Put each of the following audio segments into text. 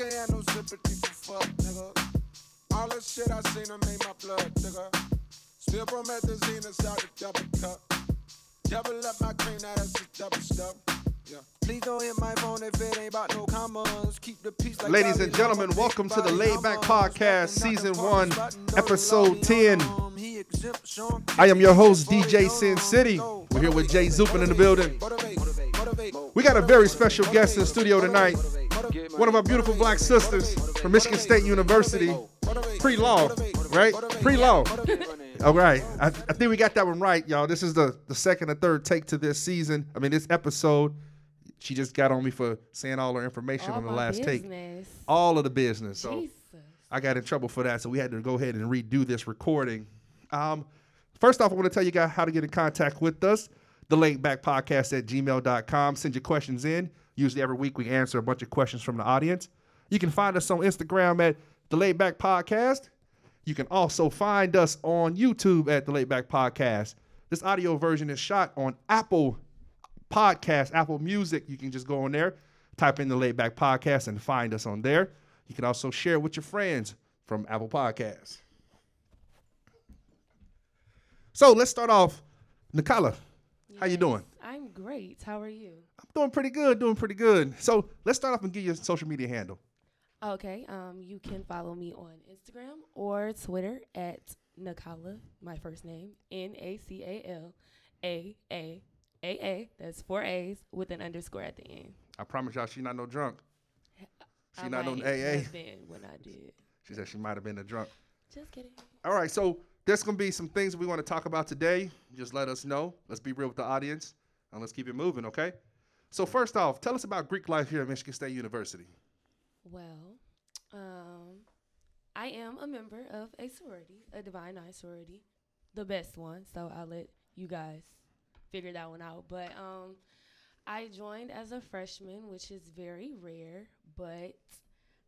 can't have no sympathy for fuck, nigga. All the shit I seen done made my blood thicker. Still promethazine inside the double cup. Double up my cream, now that's just double stuff. Yeah. Please don't hit my phone if it ain't about no commas. Keep the peace like Ladies and gentlemen, welcome to the Laid Back Podcast, Season 1, Episode 10. I am your host, DJ Sin City. We're here with Jay Zupin in the building. We got a very special guest in the studio tonight. One of our beautiful black sisters from Michigan State University. Pre-law, right? Pre-law. All right. I, I think we got that one right, y'all. This is the, the second or third take to this season. I mean, this episode. She just got on me for saying all her information All on the last take. All of the business. So Jesus. I got in trouble for that, so we had to go ahead and redo this recording. Um, first off, I want to tell you guys how to get in contact with us. The Laid Back Podcast at gmail.com. Send your questions in. Usually every week we answer a bunch of questions from the audience. You can find us on Instagram at The Laid Back Podcast. You can also find us on YouTube at The Laid Back Podcast. This audio version is shot on Apple Podcast, Apple Music. You can just go on there, type in The Laid Back Podcast, and find us on there. You can also share with your friends from Apple Podcasts. So let's start off. Nacala, how you doing? I'm great. How are you? I'm doing pretty good, doing pretty good. So let's start off and get your social media handle. Okay. Um, you can follow me on Instagram or Twitter at Nacala, my first name, N A C A L A A A A. That's four A's with an underscore at the end. I promise y'all, she not no drunk. She I not no AA. when I did. She said she might have been a drunk. Just kidding. All right, so there's gonna be some things we want to talk about today. Just let us know. Let's be real with the audience, and let's keep it moving, okay? So first off, tell us about Greek life here at Michigan State University. Well, um, I am a member of a sorority, a Divine Nine sorority, the best one. So I'll let you guys figure that one out. But um, I joined as a freshman, which is very rare, but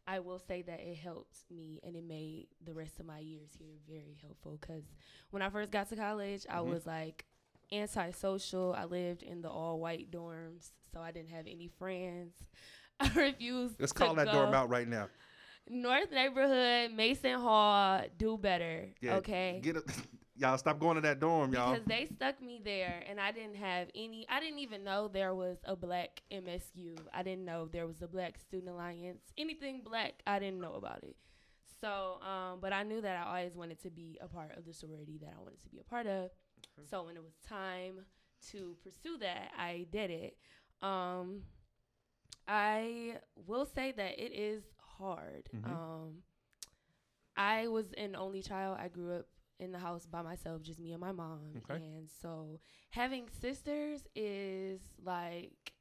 I will say that it helped me and it made the rest of my years here very helpful. Because when I first got to college, I Mhm. was like antisocial. I lived in the all white dorms, so I didn't have any friends. I refused. Let's to call that go. dorm out right now. North neighborhood, Mason Hall, do better. Yeah, okay. Get it. Y'all stop going to that dorm, y'all. because they stuck me there and I didn't have any I didn't even know there was a black MSU. I didn't know there was a black student alliance. Anything black, I didn't know about it. So, um, but I knew that I always wanted to be a part of the sorority that I wanted to be a part of. So when it was time to pursue that, I did it. Um, I will say that it is hard. Mhm. Um, I was an only child. I grew up in the house by myself, just me and my mom. Okay. And so having sisters is like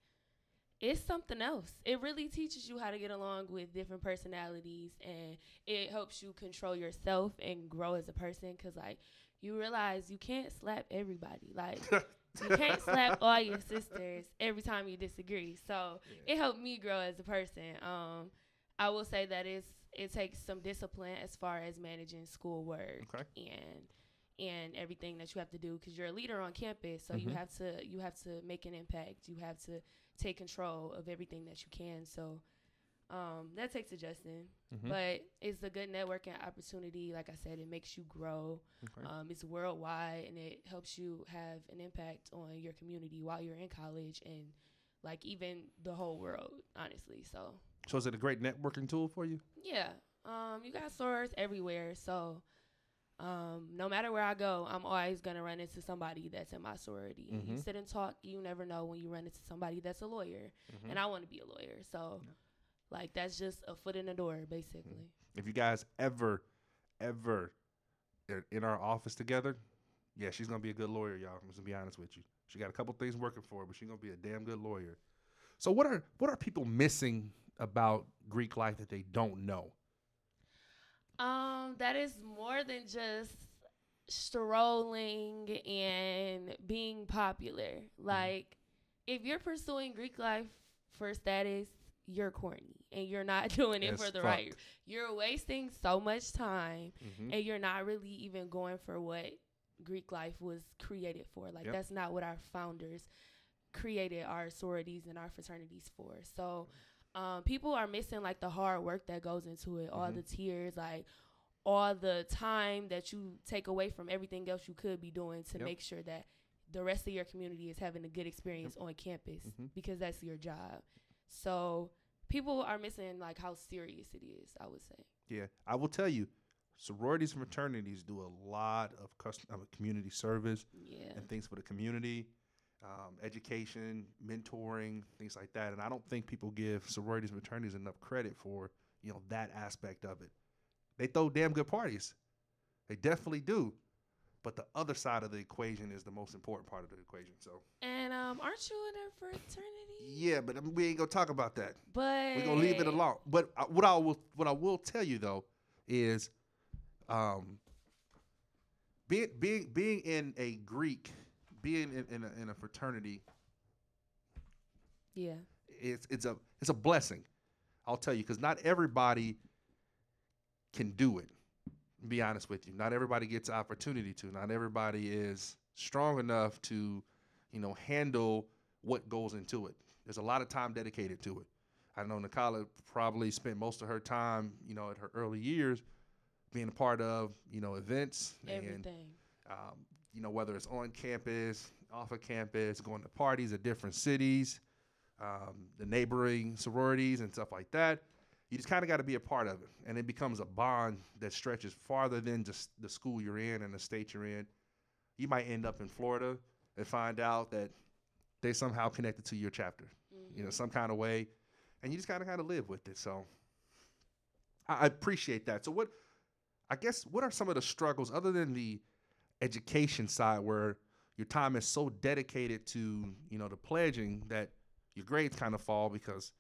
it's something else. It really teaches you how to get along with different personalities and it helps you control yourself and grow as a person cuz like you realize you can't slap everybody. Like you can't slap all your sisters every time you disagree. So it helped me grow as a person. Um, I will say that it's it takes some discipline as far as managing schoolwork Okay. and and everything that you have to do because you're a leader on campus. So you Mhm. have to you have to make an impact. You have to take control of everything that you can. So um, that takes adjusting, Mhm. but it's a good networking opportunity. Like I said, it makes you grow. Okay. Um, it's worldwide and it helps you have an impact on your community while you're in college and like even the whole world, honestly. So so is it a great networking tool for you? yeah, um, you got stores everywhere. So um, no matter where I go, I'm always gonna run into somebody that's in my sorority. And You sit and talk. You never know when you run into somebody that's a lawyer, Mm-hmm. and I want to be a lawyer. So like that's just a foot in the door, basically. If you guys ever, ever are in our office together, yeah, she's gonna be a good lawyer, y'all. I'm just gonna be honest with you. She got a couple things working for her, but she's gonna be a damn good lawyer. So what are what are people missing about Greek life that they don't know? Um, that is more than just strolling and being popular. Like, if you're pursuing Greek life for status, you're corny and you're not doing it for the fuck. right. You're wasting so much time Mm-hmm. and you're not really even going for what Greek life was created for. Like, Yep. that's not what our founders created our sororities and our fraternities for. So, Um, people are missing like the hard work that goes into it, all Mhm. the tears, like all the time that you take away from everything else you could be doing to Yep. make sure that the rest of your community is having a good experience on campus Mhm. because that's your job. So people are missing like how serious it is. I would say. Yeah, I will tell you, sororities and fraternities do a lot of custom, community service Yeah. and things for the community, um, education, mentoring, things like that. And I don't think people give sororities and fraternities enough credit for you know that aspect of it. They throw damn good parties, they definitely do. But the other side of the equation is the most important part of the equation. So And um, aren't you in a fraternity? yeah, but I mean, we ain't gonna talk about that. But We're gonna leave it alone. But uh, what I will what I will tell you though is, um, being being being in a Greek, being in, in, a, in a fraternity, Yeah. it's it's a it's a blessing. I'll tell you because not everybody can do it. Be honest with you, not everybody gets the opportunity to. Not everybody is strong enough to, you know, handle what goes into it. There's a lot of time dedicated to it. I know Nacala probably spent most of her time, you know, at her early years, being a part of, you know, events and um, you know, whether it's on campus, off of campus, going to parties at different cities, um, the neighboring sororities and stuff like that. You just kind of got to be a part of it, and it becomes a bond that stretches farther than just the school you're in and the state you're in. You might end up in Florida and find out that they somehow connected to your chapter, you know, mm-hmm. some kind of way, and you just kind of kind of live with it. So I, I appreciate that. So what? I guess what are some of the struggles other than the education side where your time is so dedicated to you know the pledging that your grades kind of fall because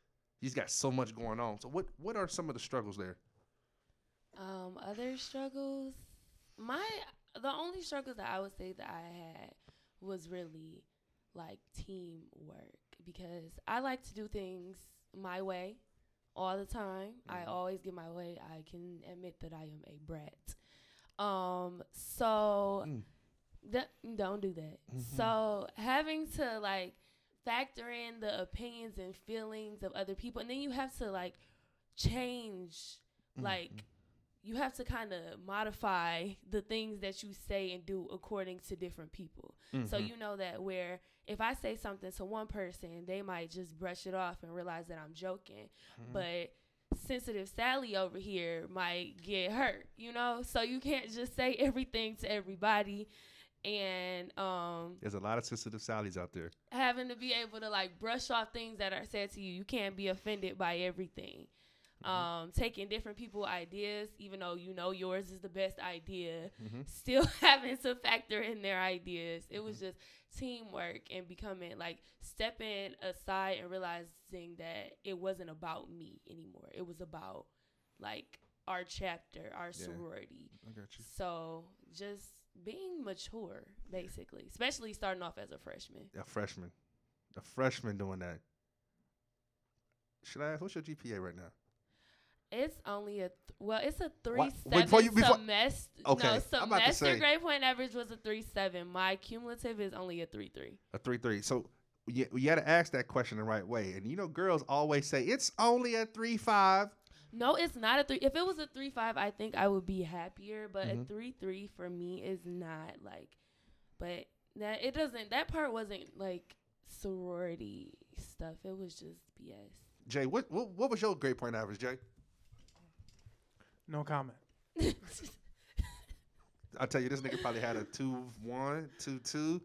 you've got so much going on so what what are some of the struggles there Um, other struggles. My the only struggles that I would say that I had was really like teamwork because I like to do things my way all the time. I Mhm. always get my way. I can admit that I am a brat. Um, so Mm. th- don't do that. Mhm. So having to like factor in the opinions and feelings of other people, and then you have to like change Mm, like you have to kind of modify the things that you say and do according to different people. So Mhm. you know that where if I say something to one person, they might just brush it off and realize that I'm joking. Mhm. But sensitive Sally over here might get hurt, you know? So you can't just say everything to everybody and um there's a lot of sensitive Sallys out there having to be able to like brush off things that are said to you. You can't be offended by everything. Um, taking different people ideas, even though you know yours is the best idea, Mhm. still having to factor in their ideas. It was just teamwork and becoming like stepping aside and realizing that it wasn't about me anymore. It was about like our chapter, our sorority. I got you So just being mature, basically, especially starting off as a freshman. a freshman a freshman doing that should I ask what's your GPA right now It's only a th- well, it's a three What- seven before you- before- semester. Okay, no, I'm about to semester grade point average was a three seven. My cumulative is only a three three. a three three so you, you got to ask that question the right way and you know girls always say it's only a three five No, it's not a three. If it was a three five, I think I would be happier. But Mhm. a three three for me is not like. But that it doesn't. That part wasn't like sorority stuff. It was just BS. Jay what, what what was your grade point average Jay No comment. I tell you, this nigga probably had a two one, two two.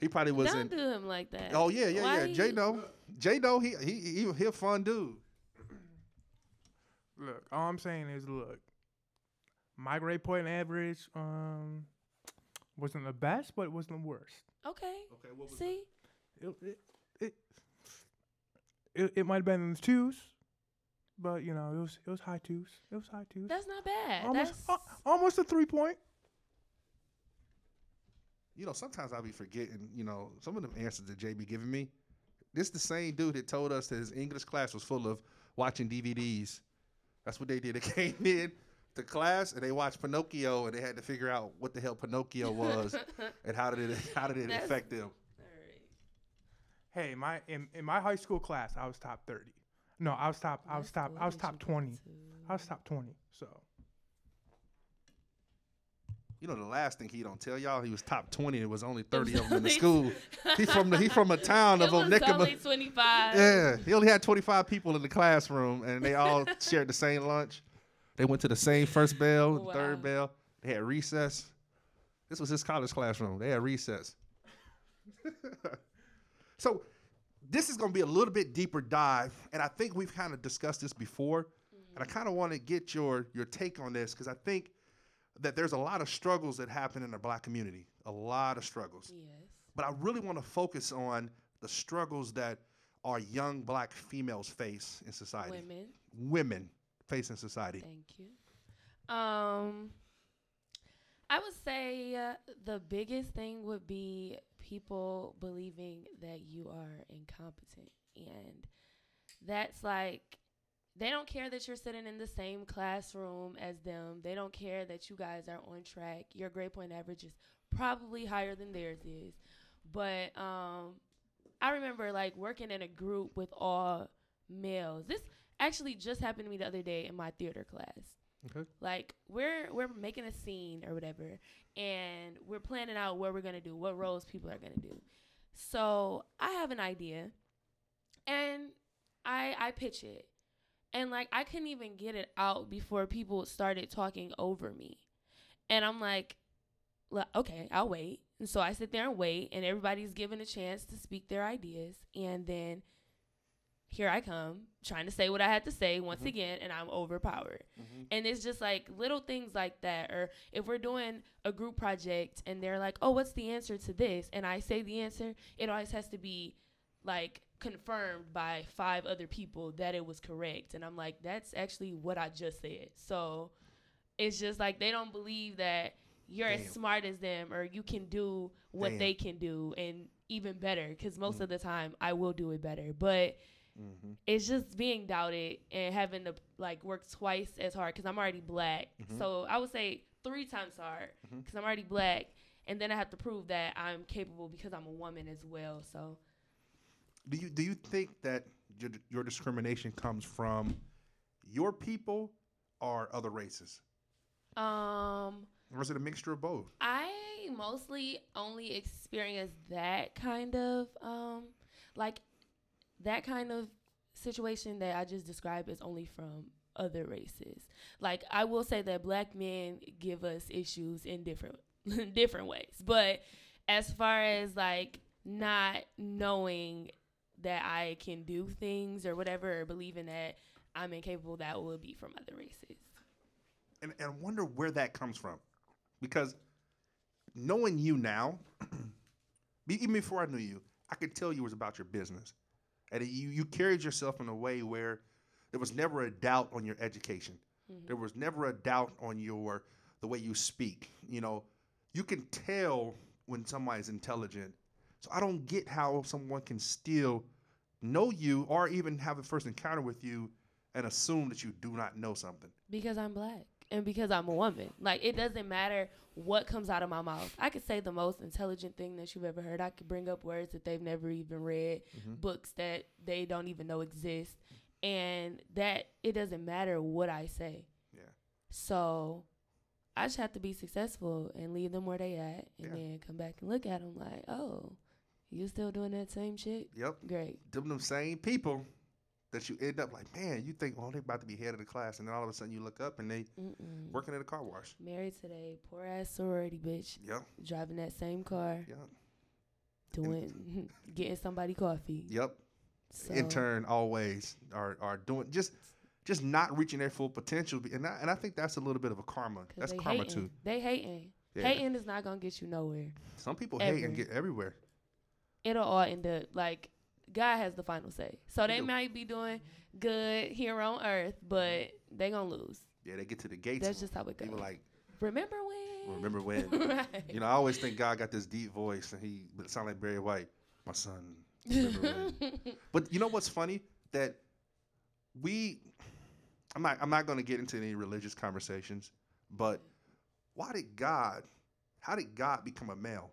He probably Don't wasn't. do him like that. Oh yeah, yeah, Why yeah. Jay he- know. Jay know. He he he he a fun dude. Look, all I'm saying is, look, my grade point average um wasn't the best, but it wasn't the worst. Okay. Okay, what See. It it it, it, it might have been in the twos, but you know it was it was high twos. It was high twos. That's not bad. almost That's al- almost a three point. You know, sometimes I'll be forgetting. You know, some of them answers that JB giving me. This the same dude that told us that his English class was full of watching DVDs. That's what they did. They came in to class and they watched Pinocchio and they had to figure out what the hell Pinocchio was and how did it how did it That's- affect them. Alright. Hey, my in, in my high school class, I was top thirty. No, I was top. I was top. I was top twenty. I was top twenty. So You know the last thing he don't tell y'all he was top twenty. and It was only thirty of them in the school. He from the, he from a town It of was Onekama. only 25. Yeah, he only had 25 people in the classroom, and they all shared the same lunch. They went to the same first bell, Wow. third bell. They had recess. This was his college classroom. They had recess. so, this is going to be a little bit deeper dive, and I think we've kind of discussed this before, and I mm. kind of want to get your your take on this because I think that there's a lot of struggles that happen in the black community, a lot of struggles Yes. but I really want to focus on the struggles that our young black females face in society. Women. Women face in society. Thank you. Um, I would say uh, the biggest thing would be people believing that you are incompetent, and that's like they don't care that you're sitting in the same classroom as them. They don't care that you guys are on track. Your grade point average is probably higher than theirs is, but um, I remember like working in a group with all males. This actually just happened to me the other day in my theater class. Okay. Like we're we're making a scene or whatever, and we're planning out what we're gonna do, what roles people are gonna do. So I have an idea, and I I pitch it, and like I couldn't even get it out before people started talking over me, and I'm like, okay, I'll wait. And so I sit there and wait, and everybody's given a chance to speak their ideas, and then here I come trying to say what I had to say once Mhm. again, and I'm overpowered. Mhm. And it's just like little things like that. Or if we're doing a group project and they're like, oh, what's the answer to this? And I say the answer, it always has to be like confirmed by five other people that it was correct. And I'm like, that's actually what I just said. So it's just like they don't believe that you're Damn. as smart as them or you can do what Damn. they can do and even better. Because most Mm. of the time I will do it better. But Mhm. it's just being doubted and having to like work twice as hard because I'm already black. Mhm. So I would say three times hard because I'm already black, and then I have to prove that I'm capable because I'm a woman as well. So Do you do you think that your, your discrimination comes from your people or other races, um, or is it a mixture of both? I mostly only experience that kind of um, like that kind of situation that I just described is only from other races. Like I will say that black men give us issues in different different ways. But as far as like not knowing that I can do things or whatever or believing that I'm incapable that will be from other races. and, and I wonder where that comes from, because knowing you now, even before I knew you, I could tell you was about your business, and you you carried yourself in a way where there was never a doubt on your education. Mhm. There was never a doubt on your the way you speak. You know, you can tell when somebody's intelligent. So I don't get how someone can still know you or even have a first encounter with you and assume that you do not know something. Because I'm black and because I'm a woman. Like it doesn't matter what comes out of my mouth. I could say the most intelligent thing that you've ever heard. I could bring up words that they've never even read, Mhm. books that they don't even know exist, and that it doesn't matter what I say. Yeah. So I just have to be successful and leave them where they at, and Yeah. then come back and look at them like, oh, you still doing that same shit? Yep. Great. Them them same people that you end up like, man, you think, oh, they're about to be head of the class, and then all of a sudden you look up and they Mm-mm. working at a car wash. Married today, poor ass sorority bitch, Yep. driving that same car. Yep. doing getting somebody coffee. Yep. So, intern always are are doing just just not reaching their full potential and I, and I think that's a little bit of a karma. that's karma hating. too They hating. Yeah. Hating is not gonna get you nowhere. some people hate and get everywhere It'll all end up like God has the final say. So they might be doing good here on earth, but they gonna lose. yeah they get to the gates That's just how it goes. people like remember when? remember when right. you know I always think God got this deep voice and he but sound like Barry White my son remember when but you know what's funny that we I'm not I'm not going to get into any religious conversations but why did God how did God become a male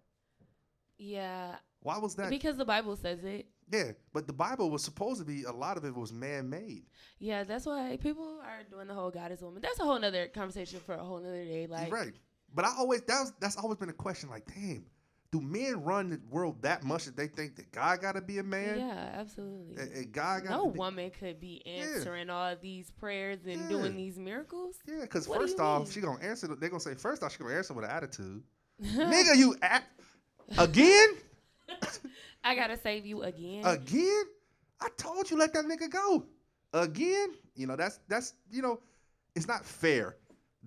yeah, why was that because the Bible says it. Yeah, but the Bible was supposed to be a lot of it was man made. Yeah, that's why people are doing the whole God is woman. That's a whole nother conversation for a whole nother day. Like, right. But I always that was, that's always been a question. Like, damn, do men run the world that much that they think that God got to be a man? yeah, absolutely. And, and God got no woman could be answering all these prayers and Yeah. doing these miracles. Yeah, because first off, mean? she gonna answer. They're gonna say first off, she gonna answer with an attitude. Nigga, you act again, I gotta save you again. again. I told you let that nigga go again. You know that's that's you know, it's not fair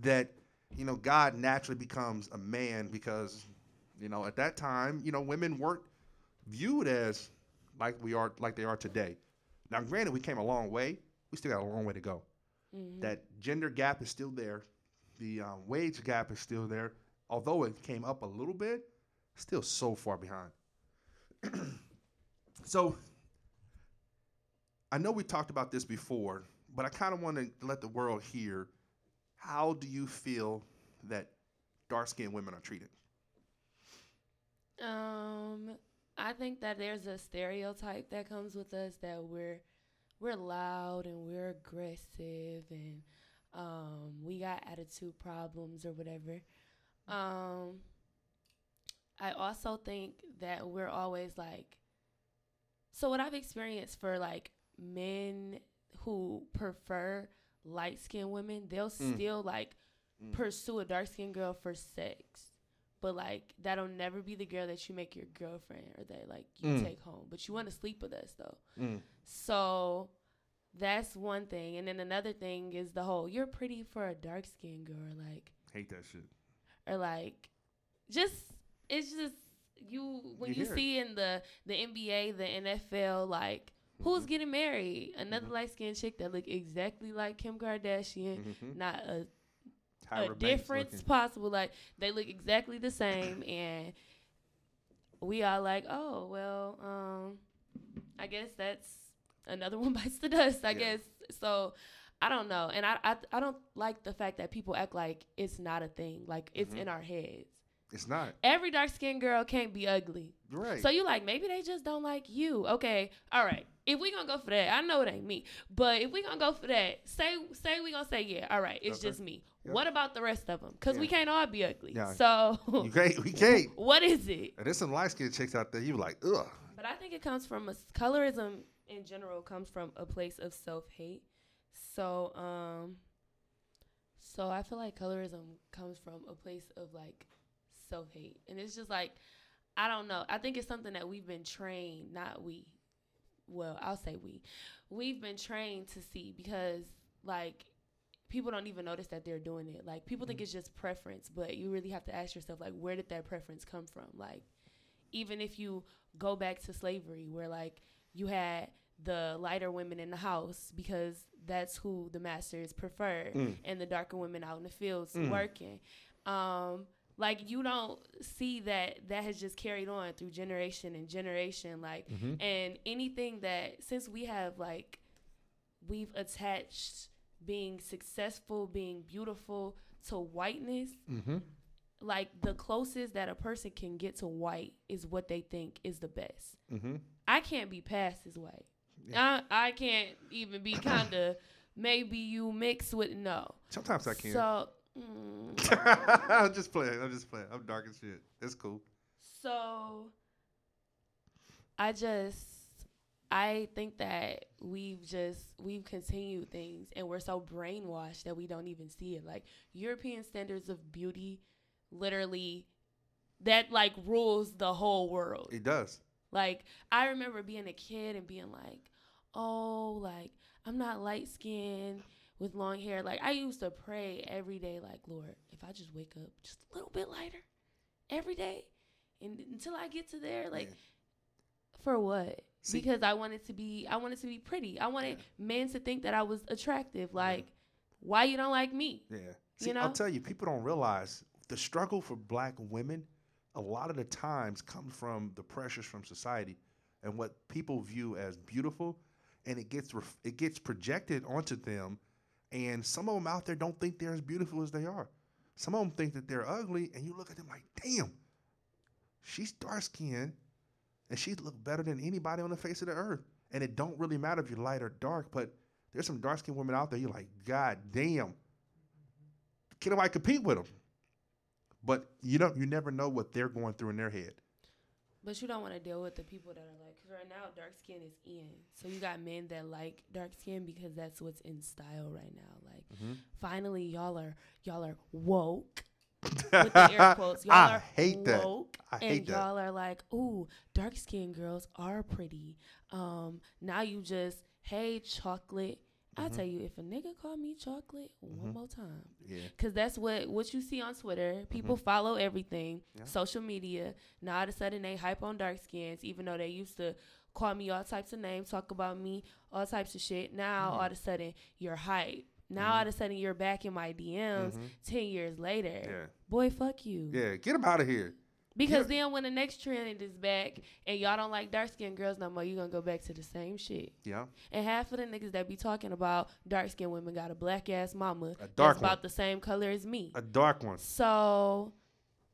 that you know God naturally becomes a man because you know at that time you know women weren't viewed as like we are like they are today. Now, granted, we came a long way. We still got a long way to go. Mhm. that gender gap is still there. The um, wage gap is still there. Although it came up a little bit, still so far behind. so I know we talked about this before, but I kind of want to let the world hear how do you feel that dark skinned women are treated? Um, I think that there's a stereotype that comes with us that we're we're loud and we're aggressive and um we got attitude problems or whatever. Um I also think that we're always like so what I've experienced for like men who prefer light skinned women, they'll Mm. still like Mm. pursue a dark skinned girl for sex but like that'll never be the girl that you make your girlfriend or that like you Mm. take home. But you want to sleep with us though. Mm. So that's one thing. And then another thing is the whole you're pretty for a dark skinned girl, like Hate that shit. or like just it's just you when You you, see in the the NBA, the NFL, like who's Mhm. getting married? Another Mhm. light skinned chick that look exactly like Kim Kardashian. Mhm. Not a Tyra a difference looking. possible. Like they look exactly the same, and we are like, oh well, um, I guess that's another one bites the dust. I Yeah. guess so. I don't know, and I, I I don't like the fact that people act like it's not a thing, like it's Mhm. in our heads. It's not Every dark skinned girl can't be ugly. right. So you like maybe they just don't like you. Okay, all right. If we gonna go for that, I know it ain't me, but if we gonna go for that, say say we gonna say yeah, all right, it's Okay. just me. Yep. What about the rest of them? Cause we can't all be ugly. Yeah. So you can't. We can't. what is it? And there's some light skinned chicks out there. You like, ugh. But I think it comes from a colorism in general comes from a place of self hate. So um, so I feel like colorism comes from a place of like self hate, and it's just like I don't know. I think it's something that we've been trained, not we. Well, I'll say we. We've been trained to see because like people don't even notice that they're doing it. Like people think it's just preference, but you really have to ask yourself like where did that preference come from? Like even if you go back to slavery where like you had the lighter women in the house because that's who the masters preferred Mm. and the darker women out in the fields Mm. working um like you don't see that that has just carried on through generation and generation like Mm-hmm. and anything that since we have like we've attached being successful being beautiful to whiteness Mm-hmm. like the closest that a person can get to white is what they think is the best Mm-hmm. i can't be past as white Yeah. I, I can't even be kind of maybe you mix with no Sometimes I can't so mm, I'm just playing. I'm just playing. I'm dark as shit. It's cool. So I just I think that we've just we've continued things and we're so brainwashed that we don't even see it. Like European standards of beauty literally that like rules the whole world. It does. Like I remember being a kid and being like, "Oh, like I'm not light skinned with long hair." Like I used to pray every day like, "Lord, if I just wake up just a little bit lighter every day and until I get to there like Yeah. for what?" See- because I wanted to be I wanted to be pretty. I wanted men to think that I was attractive. Like, why you don't like me? Yeah. See, You know? I'll tell you, people don't realize the struggle for black women a lot of the times comes from the pressures from society and what people view as beautiful and it gets ref- it gets projected onto them and some of them out there don't think they're as beautiful as they are. Some of them think that they're ugly and you look at them like, "Damn. She's dark skinned and she looked better than anybody on the face of the earth. And it don't really matter if you're light or dark, but there's some dark skinned women out there. You're like, God damn, can nobody compete with them? But you know, you never know what they're going through in their head. But you don't want to deal with the people that are like, because right now dark skin is in. So you got men that like dark skin because that's what's in style right now. Like, Mhm. finally, y'all are y'all are woke. With the air quotes, y'all I are hate that. I and hate that. y'all are like, ooh, dark skinned girls are pretty. Um, now you just, hey, chocolate. I Mhm. tell you, if a nigga call me chocolate Mhm. one more time, Yeah. Cause that's what what you see on Twitter. People follow everything, Mm-hmm. Yeah. social media. Now all of a sudden they hype on dark skins, even though they used to call me all types of names, talk about me, all types of shit. Now Mm-hmm. all of a sudden you're hype. Now all of a sudden you're back in my DMs Mhm. ten years later. Yeah. Boy, fuck you. Yeah. Get them out of here. Because then when the next trend is back and y'all don't like dark skinned girls no more, you're gonna go back to the same shit. Yeah. And half of the niggas that be talking about dark skinned women got a black ass mama A dark that's one. about the same color as me. A dark one. So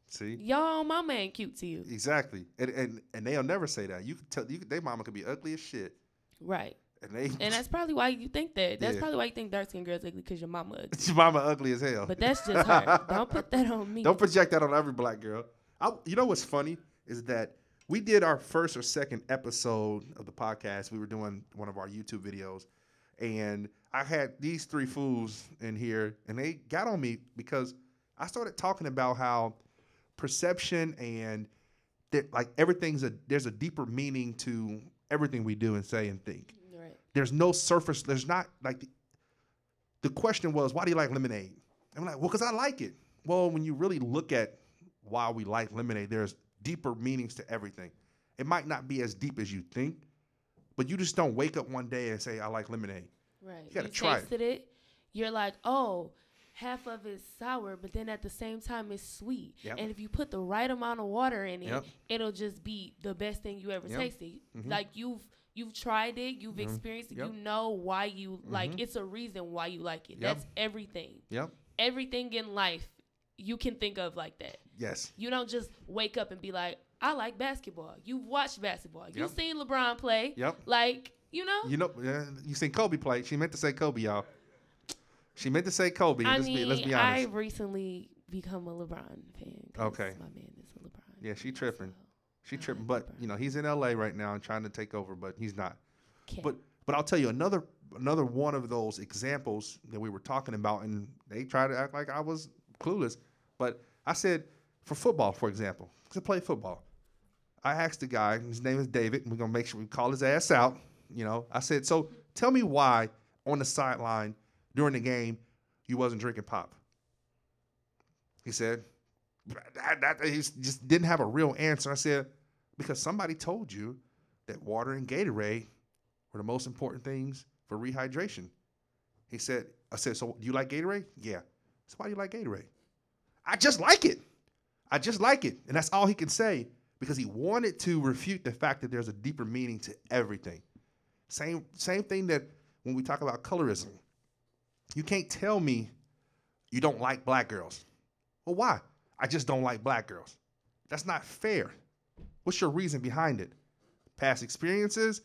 See. y'all mama ain't cute to you. Exactly. And and and they'll never say that. You can tell. You they mama could be ugly as shit. Right. And they. And that's probably why you think that. That's Yeah. probably why you think dark skinned girls ugly because your mama ugly. your mama ugly as hell. But that's just her. Don't put that on me. Don't project that on every black girl. I, you know what's funny is that we did our first or second episode of the podcast. We were doing one of our YouTube videos, and I had these three fools in here, and they got on me because I started talking about how perception and that like everything's a there's a deeper meaning to everything we do and say and think Right. there's no surface. There's not like the, the question was, why do you like lemonade? I'm like, well, because I like it. Well, when you really look at why we like lemonade, there's deeper meanings to everything. It might not be as deep as you think, but you just don't wake up one day and say, I like lemonade. Right. You gotta try it. tasted it. You're like, oh, half of it's sour, but then at the same time it's sweet. Yep. And if you put the right amount of water in it, Yep. it'll just be the best thing you ever Yep. tasted. Mhm. Like you've you've tried it, you've Mhm. experienced it, you know why you like Mhm. it's a reason why you like it. That's everything. Yep. Everything in life you can think of like that. Yes. You don't just wake up and be like, I like basketball. You've watched basketball. You've seen LeBron play. Yep. Like, you know? You know, uh, you seen Kobe play. She meant to say Kobe, y'all. She meant to say Kobe. I let's, mean, be, let's be honest. I've recently become a LeBron fan. Okay. My man is a LeBron. Yeah, she tripping. so She I tripping, like but LeBron. you know he's in L.A. right now and trying to take over, but he's not. Can't. But but I'll tell you another another one of those examples that we were talking about, and they tried to act like I was clueless. But I said for football, for example, to play football, I asked the guy, his name is David, and we're gonna make sure we call his ass out. You know, I said, so tell me why on the sideline during the game you wasn't drinking pop. He said, he just didn't have a real answer. I said, because somebody told you that water and Gatorade were the most important things for rehydration. He said, I said, so do you like Gatorade? Yeah. So why do you like Gatorade? I just like it. I just like it. And that's all he can say because he wanted to refute the fact that there's a deeper meaning to everything. Same, same thing that when we talk about colorism. You can't tell me you don't like black girls. Well, why? I just don't like black girls. That's not fair. What's your reason behind it? Past experiences?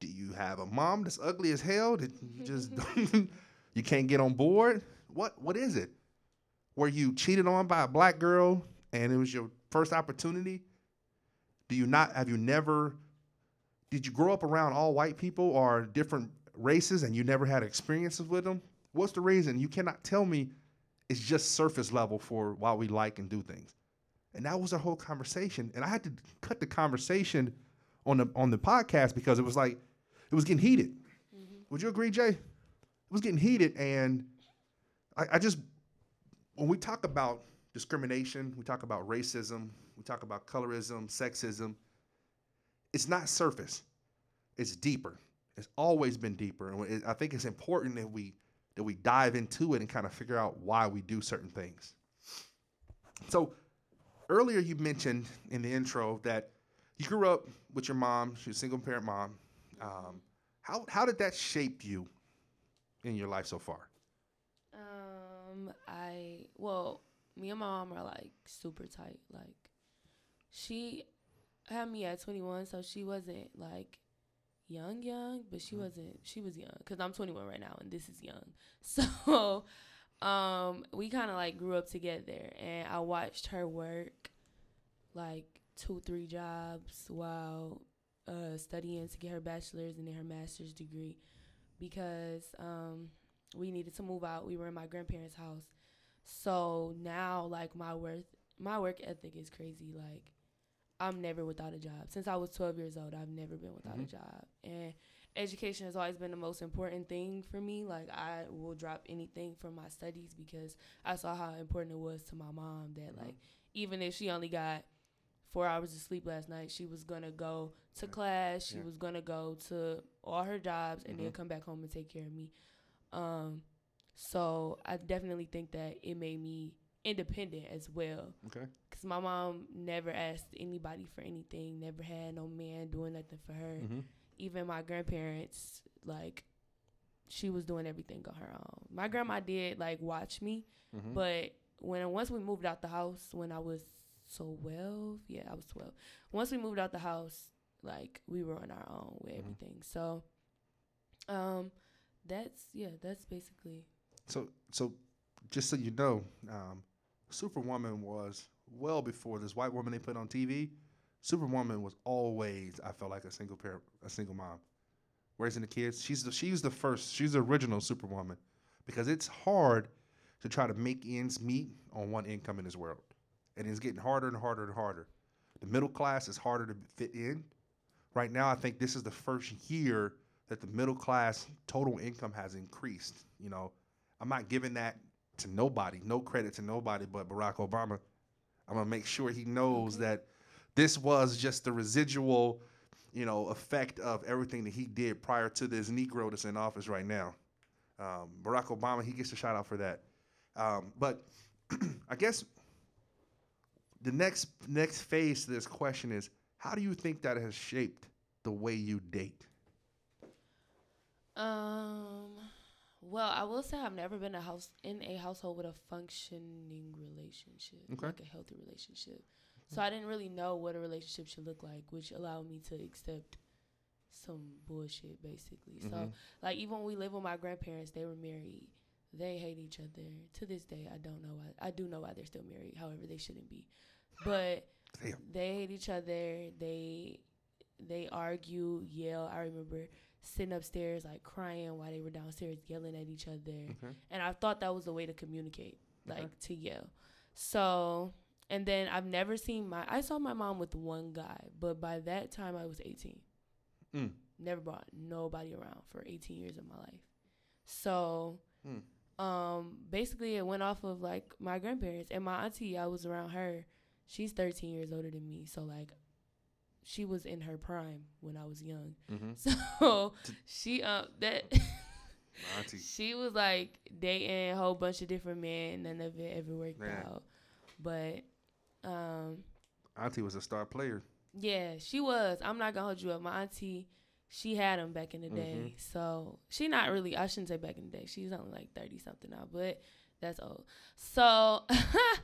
Do you have a mom that's ugly as hell that you just you can't get on board? What what is it? Were you cheated on by a black girl and it was your first opportunity? Do you not have you never did you grow up around all white people or different races and you never had experiences with them? What's the reason? You cannot tell me it's just surface level for why we like and do things. And that was our whole conversation. And I had to cut the conversation on the on the podcast because it was like it was getting heated. Mm-hmm. Would you agree, Jay? It was getting heated, and I, I just when we talk about discrimination, we talk about racism, we talk about colorism, sexism. It's not surface; it's deeper. It's always been deeper, and I think it's important that we that we dive into it and kind of figure out why we do certain things. So earlier you mentioned in the intro that you grew up with your mom, she's a single parent mom. Um, how how did that shape you in your life so far? Um, I well, me and my mom are like super tight. Like, she, had me at 21, so she wasn't like young, young, but she Mhm. wasn't. She was young because I'm 21 right now, and this is young. So, um, we kind of like grew up together, and I watched her work like two, three jobs while uh, studying to get her bachelor's and then her master's degree because um, we needed to move out. We were in my grandparents' house, so now like my worth, my work ethic is crazy. Like I'm never without a job. Since I was 12 years old, I've never been without Mhm. a job. And education has always been the most important thing for me. Like I will drop anything for my studies because I saw how important it was to my mom that Mhm. like even if she only got four hours of sleep last night, she was gonna go to Yeah. class. She Yeah. was gonna go to all her jobs and then Mhm. come back home and take care of me. Um, so I definitely think that it made me independent as well. Okay. Cause my mom never asked anybody for anything, never had no man doing nothing for her. Mm-hmm. Even my grandparents, like, she was doing everything on her own. My grandma did like watch me, Mm-hmm. but when once we moved out the house when I was twelve, yeah, I was twelve. Once we moved out the house, like we were on our own with Mhm. everything. So, um, that's yeah, that's basically So, so just so you know, um, Superwoman was well before this white woman they put on TV. Superwoman was always, I felt like a single parent, a single mom, raising the kids. She's the, she's the first, she's the original Superwoman, because it's hard to try to make ends meet on one income in this world, and it's getting harder and harder and harder. The middle class is harder to fit in. Right now, I think this is the first year that the middle class total income has increased. You know, I'm not giving that to nobody, no credit to nobody but Barack Obama. I'm gonna make sure he knows Okay. that this was just the residual, you know, effect of everything that he did prior to this Negro that's in office right now. Um, Barack Obama, he gets a shout out for that. Um, but I guess the next next phase to this question is, how do you think that has shaped the way you date? Um. Well, I will say I've never been a house in a household with a functioning relationship, Okay. like a healthy relationship. So I didn't really know what a relationship should look like, which allowed me to accept some bullshit, basically. So, Mhm. like, even when we lived with my grandparents, they were married. They hate each other to this day. I don't know why. I do know why they're still married. However, they shouldn't be. But Damn. they hate each other. They they argue, yell. I remember sitting upstairs like crying while they were downstairs yelling at each other. Okay. And I thought that was a way to communicate, like Okay. to yell. So, and then I've never seen my I saw my mom with one guy, but by that time I was 18. Mm. Never brought nobody around for 18 years of my life. So, Mm. um basically it went off of like my grandparents and my auntie, I was around her. She's 13 years older than me, so like she was in her prime when I was young. Mm-hmm. So, she um that Auntie. she was like dating a whole bunch of different men. None of it ever worked Man. out. But um, Auntie was a star player. yeah, she was. I'm not gonna hold you up. My auntie, she had him back in the day. So she not really. I shouldn't say back in the day. She's only like thirty something now, but that's old. So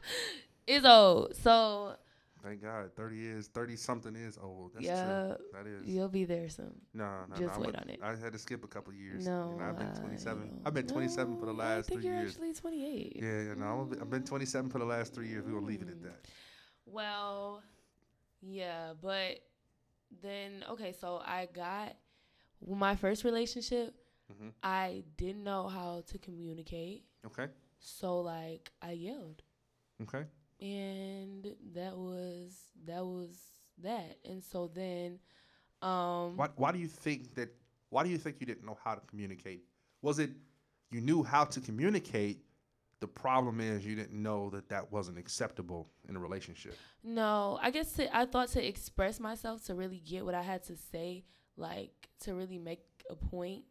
it's old. So Thank God, thirty is thirty something is old. That's yeah, true. That is. you'll be there soon. No, no, just no. wait on it. I had to skip a couple years. No, you know, I've been 27. don't. I've been 27 for the No, last I think three you're years. actually 28. Yeah, yeah, no, I've been 27 for the last three years. We're gonna leave it at Mm. that. Well, yeah, but then okay, so I got my first relationship. Mhm. I didn't know how to communicate, Okay, so like I yelled, okay. And that was that was that. And so then, um, Why, why do you think that? Why do you think you didn't know how to communicate? Was it you knew how to communicate? The problem is you didn't know that that wasn't acceptable in a relationship. No, I guess to, I thought to express myself to really get what I had to say, like to really make a point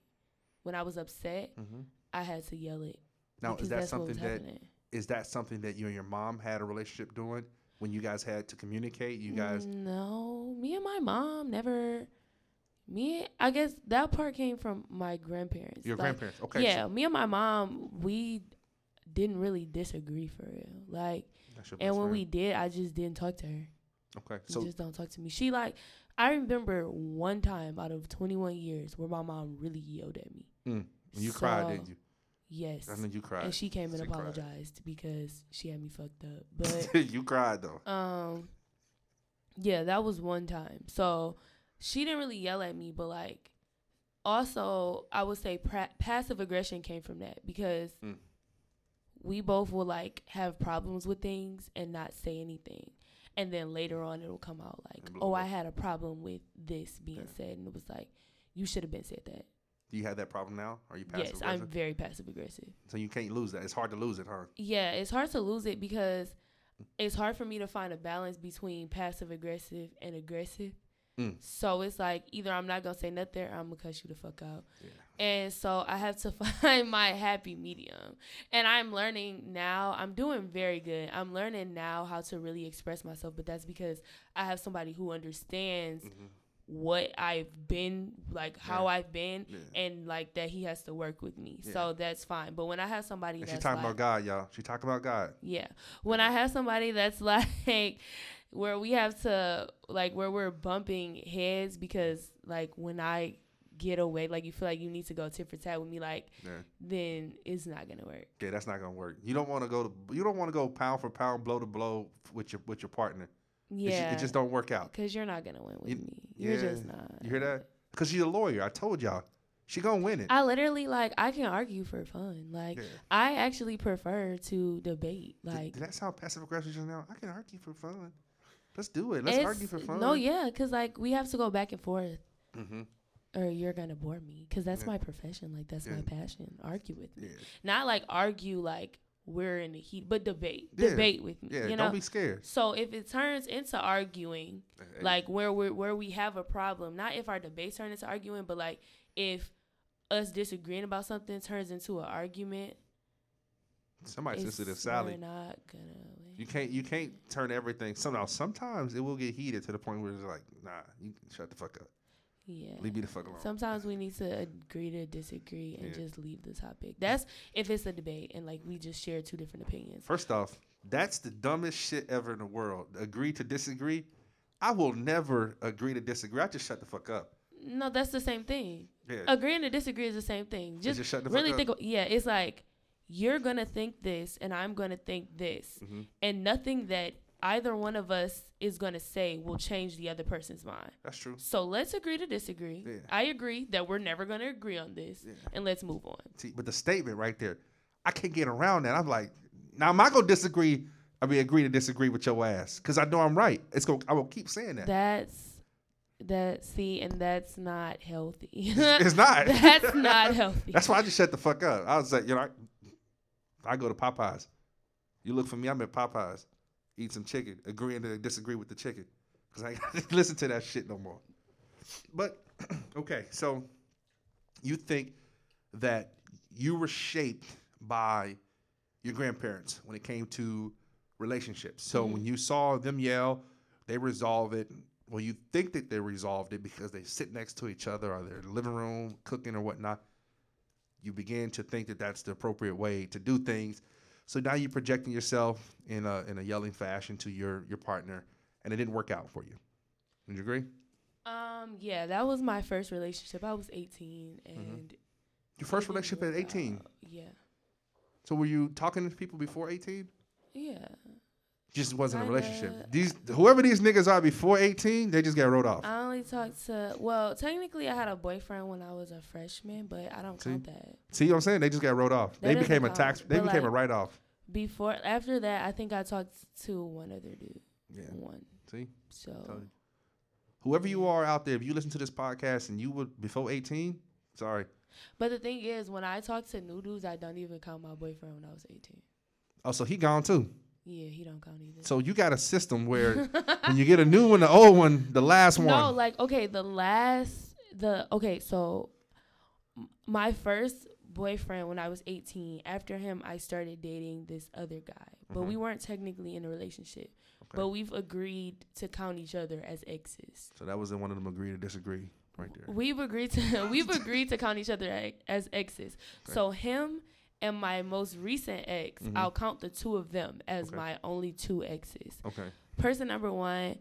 when I was upset, Mm-hmm. I had to yell it. Now, is that something that happening. Is that something that you and your mom had a relationship doing when you guys had to communicate? You guys, No, me and my mom never. Me, I guess that part came from my grandparents. your Like, grandparents, okay? yeah, so me and my mom, we didn't really disagree for real. Like, and when friend. we did, I just didn't talk to her. Okay. You So just don't talk to me. She like I remember one time out of 21 years where my mom really yelled at me. mm, you cried, didn't you? Yes. I know you cried. And she came and She cried. apologized because she had me fucked up. But you cried though. um yeah, that was one time. So she didn't really yell at me, but like also I would say pra- passive aggression came from that because Mm. we both will like have problems with things and not say anything. And then later on it'll come out like, "Oh, I had a problem with this being Yeah. said." And it was like, "You should have been said that." Do you have that problem now? Are you passive aggressive? yes, I'm very passive aggressive. So you can't lose that. It's hard to lose it, huh? Yeah, it's hard to lose it because it's hard for me to find a balance between passive aggressive and aggressive. Mm. So it's like either I'm not gonna say nothing or I'm gonna cuss you the fuck out. Yeah. And so I have to find my happy medium. And I'm learning now. I'm doing very good. I'm learning now how to really express myself, but that's because I have somebody who understands Mhm. What I've been, like how Yeah. I've been, Yeah. and like that he has to work with me. Yeah. So that's fine. But when I have somebody And that's she talking like, about God, y'all. She talking about God. yeah. When I have somebody that's like where we have to like where we're bumping heads because like when I get away, like you feel like you need to go tit for tat with me, like Yeah. then it's not gonna work. Okay, that's not gonna work. You don't want to go to. You don't want to go pound for pound, blow to blow with your with your partner. Yeah. It, just don't work out. Cause you're not gonna win with You- me. You're just not. You hear that? Because she's a lawyer. I told y'all. She gonna win it. I literally like I can argue for fun. Like Yeah. I actually prefer to debate. Like did, that sound passive aggressive just now? I can argue for fun. Let's do it. Let's argue for fun. No, yeah, cause like we have to go back and forth. Mm-hmm. Or you're gonna bore me, cause that's Yeah. my profession. Like that's my passion. Argue with me. Yeah. not like argue like we're in the heat, but debate, Yeah. debate with me. Yeah. you don't know. be scared. so if it turns into arguing, uh, Hey, like where we where we have a problem, not if our debates turn into arguing, but like if us disagreeing about something turns into an argument, somebody sensitive, Sally. we're not gonna win. You can't you can't turn everything. Somehow sometimes it will get heated to the point where it's like, nah, you shut the fuck up. Yeah. Leave me the fuck alone. Sometimes we need to agree to disagree and Yeah. just leave the topic. That's if it's a debate and like we just share two different opinions. First off, that's the dumbest shit ever in the world. Agree to disagree. I will never agree to disagree. I just shut the fuck up. No, that's the same thing. Yeah. agreeing to disagree is the same thing. Just, just shut the really fuck think. Yeah, it's like you're gonna think this, and I'm gonna think this, hmm and nothing that either one of us is gonna say will change the other person's mind. That's true. So let's agree to disagree. Yeah. I agree that we're never gonna agree on this, Yeah. and let's move on. See, but the statement right there, I can't get around that. I'm like, now I'm not gonna disagree. I mean, agree to disagree with your ass because I know I'm right. It's going. to I will keep saying that. That's that. See, and that's not healthy. it's not. that's not healthy. That's why I just shut the fuck up. I was like, you know, I, I go to Popeyes. You look for me, I'm at Popeyes. Eat some chicken, agreeing to disagree with the chicken. Because I ain't listen to that shit no more. But, okay, so you think that you were shaped by your grandparents when it came to relationships. So Mhm. when you saw them yell, they resolve it. Well, you think that they resolved it because they sit next to each other or they're in the living room cooking or whatnot. You begin to think that that's the appropriate way to do things. So now you're projecting yourself in a in a yelling fashion to your your partner, and it didn't work out for you. Would you agree? Um. Yeah, that was my first relationship. I was 18, and Your Mm-hmm. first relationship at 18. out. Yeah. So were you talking to people before 18? Yeah. Just wasn't a relationship. These whoever these niggas are before 18, they just got wrote off. I only talked to well, technically I had a boyfriend when I was a freshman, but I don't See? count that. See what I'm saying? They just got wrote off. That They became a tax. They became a write off. Before after that, I think I talked to one other dude. Yeah. One. See, So whoever you are out there, if you listen to this podcast and you were before 18, sorry. but the thing is when I talk to new dudes, I don't even count my boyfriend when I was eighteen. Oh, so he gone too. Yeah, he don't count either. So you got a system where when you get a new one, the old one, the last one. no, like okay, the last the okay, so my first boyfriend when I was 18, after him I started dating this other guy. But Mhm. we weren't technically in a relationship. Okay. But we've agreed to count each other as exes. So that was in one of them agree to disagree right there. We've agreed to we've agreed to count each other as exes. Okay. So him and my most recent ex, Mhm. I'll count the two of them as Okay. my only two exes. Okay. Person number one,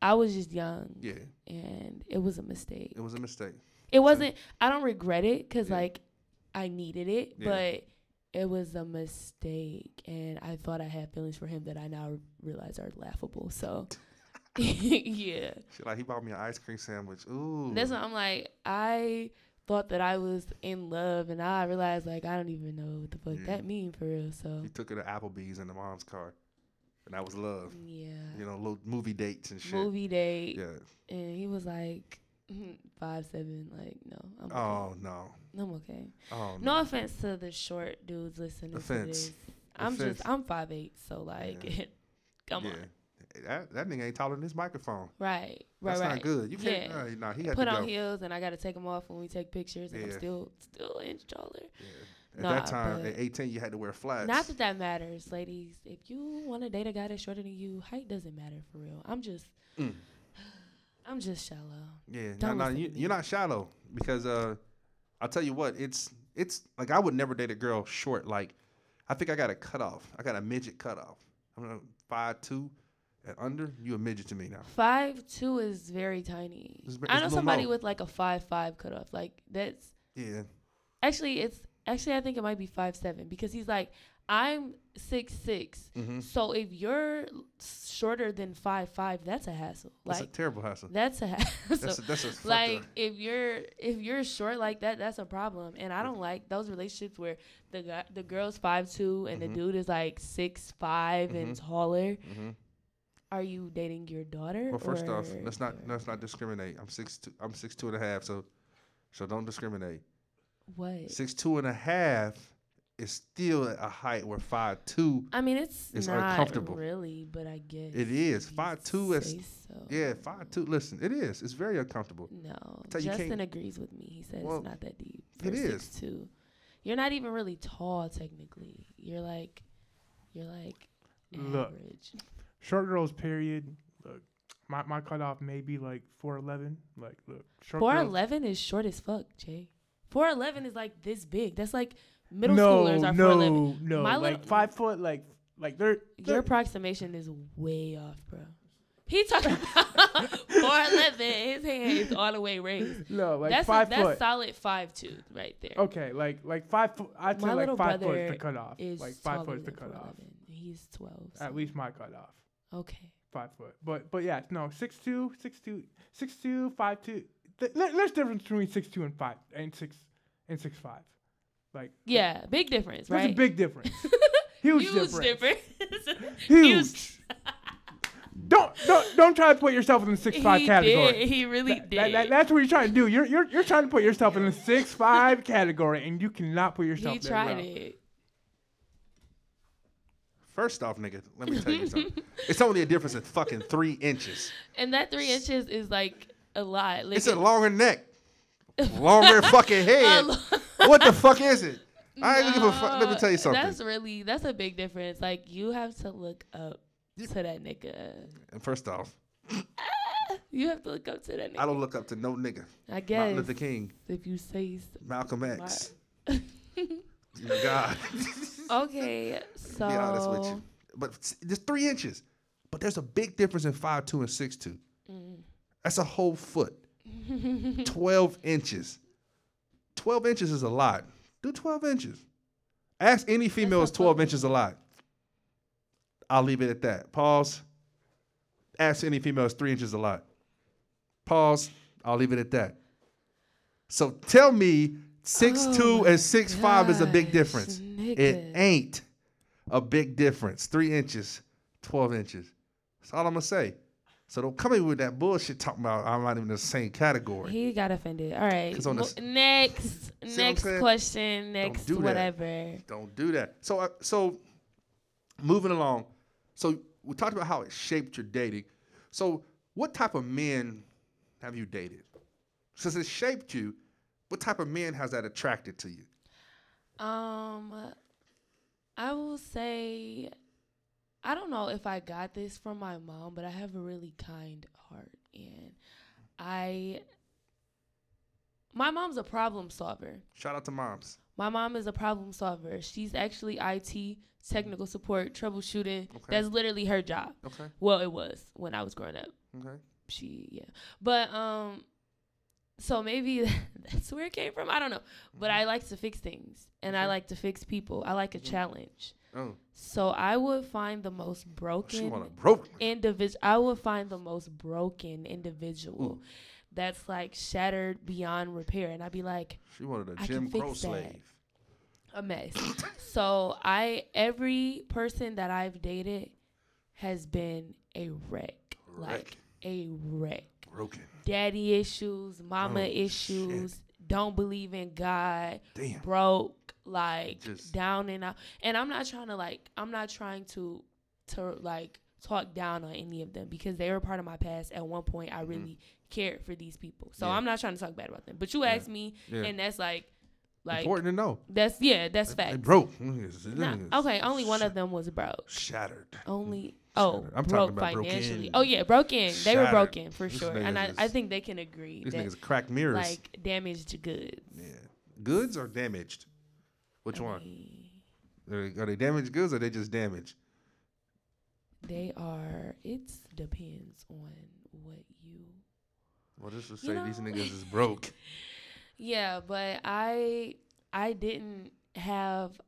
I was just young Yeah, and it was a mistake. it was a mistake. It wasn't. I don't regret it because Yeah. like I needed it, Yeah. but it was a mistake, and I thought I had feelings for him that I now realize are laughable. So, yeah, She like he bought me an ice cream sandwich. Ooh, that's what I'm like. I thought that I was in love, and I realized like I don't even know what the fuck Yeah. that mm. mean for real. So, he took her to Applebee's in the mom's car, and that was love. yeah, You know, little movie dates and shit. movie date, Yeah. and he was like five seven. Like, no, I'm okay. Oh no. I'm okay. Oh No offense to the short dudes listening Offense. to this. I'm Offense. just I'm five eight, so like Yeah. come yeah. on. That that nigga ain't taller than this microphone. Right. Right, That's right. not good. You can't. Yeah. Uh, nah, he had Put to on go. heels and I gotta take them off when we take pictures and I'm still still inch taller. Yeah. At Nah, that time, at 18, you had to wear flats. Not that that matters, ladies. If you want to date a guy that's shorter than you, height doesn't matter for real. I'm just Mm. I'm just shallow. Yeah, no, no, you, you're not shallow because uh, I'll tell you what, it's it's like I would never date a girl short. Like, I think I got a cutoff. I got a midget cutoff. I'm gonna five two and under. You a midget to me now. Five two is very tiny. It's ve- I know somebody low. with like a five five cutoff. Like that's Yeah, actually it's actually I think it might be five seven because he's like I'm six six. mm-hmm. So if you're shorter than five five, that's a hassle. that's Like a terrible hassle. that's a hassle. That's a, that's a like if you're if you're short like that, that's a problem. And I don't like those relationships where the guy the girl's five two and Mhm. the dude is like six five and Mhm. taller. Are you dating your daughter? Well, first off, let's not let's not discriminate. I'm six two. I'm six two and a half. So, so don't discriminate. what? Six two and a half is still at a height where five two. I mean, it's, It's not uncomfortable. really, but I guess It is. five two. 5'2" is- so. Yeah, five two. Listen, it is. It's very uncomfortable. No, Justin agrees with me. He says Well, it's not that deep. it For is. two. You're not even really tall technically. You're like, you're like Look. Short girls, period. Look, my my cutoff may be like four eleven. Like, look, short Four girls. eleven is short as fuck, Jay. Four eleven is like this big. That's like middle no, schoolers are no, four eleven. no. My like little- five foot, like like they're, Your they're approximation is way off, bro. He talking about four eleven. His hand is all the way raised. no like that's five a, that's foot. solid five two right there. Okay, like like five foot. I'd say like five foot is the cutoff. Is Like five foot is the cutoff. He's twelve. At least my cutoff. Okay. Five foot. But but yeah, no, six two, six two, six two, five two. Th- there's difference between six two and five and six and six five. Like Yeah, big difference, there's a big difference. Huge, Huge difference. difference. Huge. don't don't don't try to put yourself in the six five he category. did. He really That- did. that- that- that's what you're trying to do. You're you're you're trying to put yourself in the six five category, and you cannot put yourself he there. tried bro. it. First off, nigga, let me tell you something. It's only a difference in fucking three inches. And that three inches is like a lot. Like It's a longer neck, longer fucking head. what the fuck is it? I ain't gonna give a fuck. Let me tell you something. That's really that's a big difference. Like you have to look up You- to that nigga. And first off, You have to look up to that nigga. I don't look up to no nigga. I guess Martin Luther King, if you say so. Malcolm X. Dear God. Okay, so be honest with you. But there's three inches. But there's a big difference in five two and six two. Mm. That's a whole foot. Twelve inches. Twelve inches is a lot. Do twelve inches. Ask any female is twelve inches a lot. I'll leave it at that. Pause. Ask any female is three inches a lot. Pause. I'll leave it at that. So tell me six Oh two and six five is a big difference. nigga. It ain't a big difference. Three inches, 12 inches. That's all I'm to say. So don't come in with that bullshit talking about I'm not even in the same category. He got offended. All right. on this- next, next question. Next, do that. whatever. Don't do that. So, uh, so moving along. So we talked about how it shaped your dating. So what type of men have you dated? Since it shaped you, what type of man has that attracted to you? Um, I will say, I don't know if I got this from my mom, but I have a really kind heart, and I. My mom's a problem solver. Shout out to moms. My mom is a problem solver. She's actually IT, technical support, troubleshooting. Okay. That's literally her job. Okay. Well, it was when I was growing up. Okay. She yeah. But um so maybe that's where it came from. I don't know. But I like to fix things and I like to fix people. I like a Mhm. challenge. Oh, So I would find the most broken a broke. individual I would find the most broken individual Ooh. that's like shattered beyond repair and I'd be like She wanted a I Jim Crow that. slave. a mess. so I every person that I've dated has been a wreck. Like Wreck. a wreck. Broken. Daddy issues, mama Oh, issues, don't believe in God, Damn. broke, like Just- down and out. And I'm not trying to like I'm not trying to to like talk down on any of them because they were part of my past. At one point I really cared for these people. So Mm-hmm. Yeah. I'm not trying to talk bad about them. But you Yeah. asked me Yeah. and that's like like Important to know. that's yeah, that's They- They fact. broke. Nah, mm, okay, only one of them was broke. Shattered. Only mm, oh, Shattered. I'm talking broke about broke financially. in. oh yeah, broken. They were broken for These sure, and I, niggas I think they can agree These that niggas cracked mirrors. like damaged goods. yeah. Goods are damaged? Which I one? mean, Are they, are they damaged goods or they just damaged? They are. It depends on what you. Well, this would You say these niggas is broke. Yeah, but I I didn't have.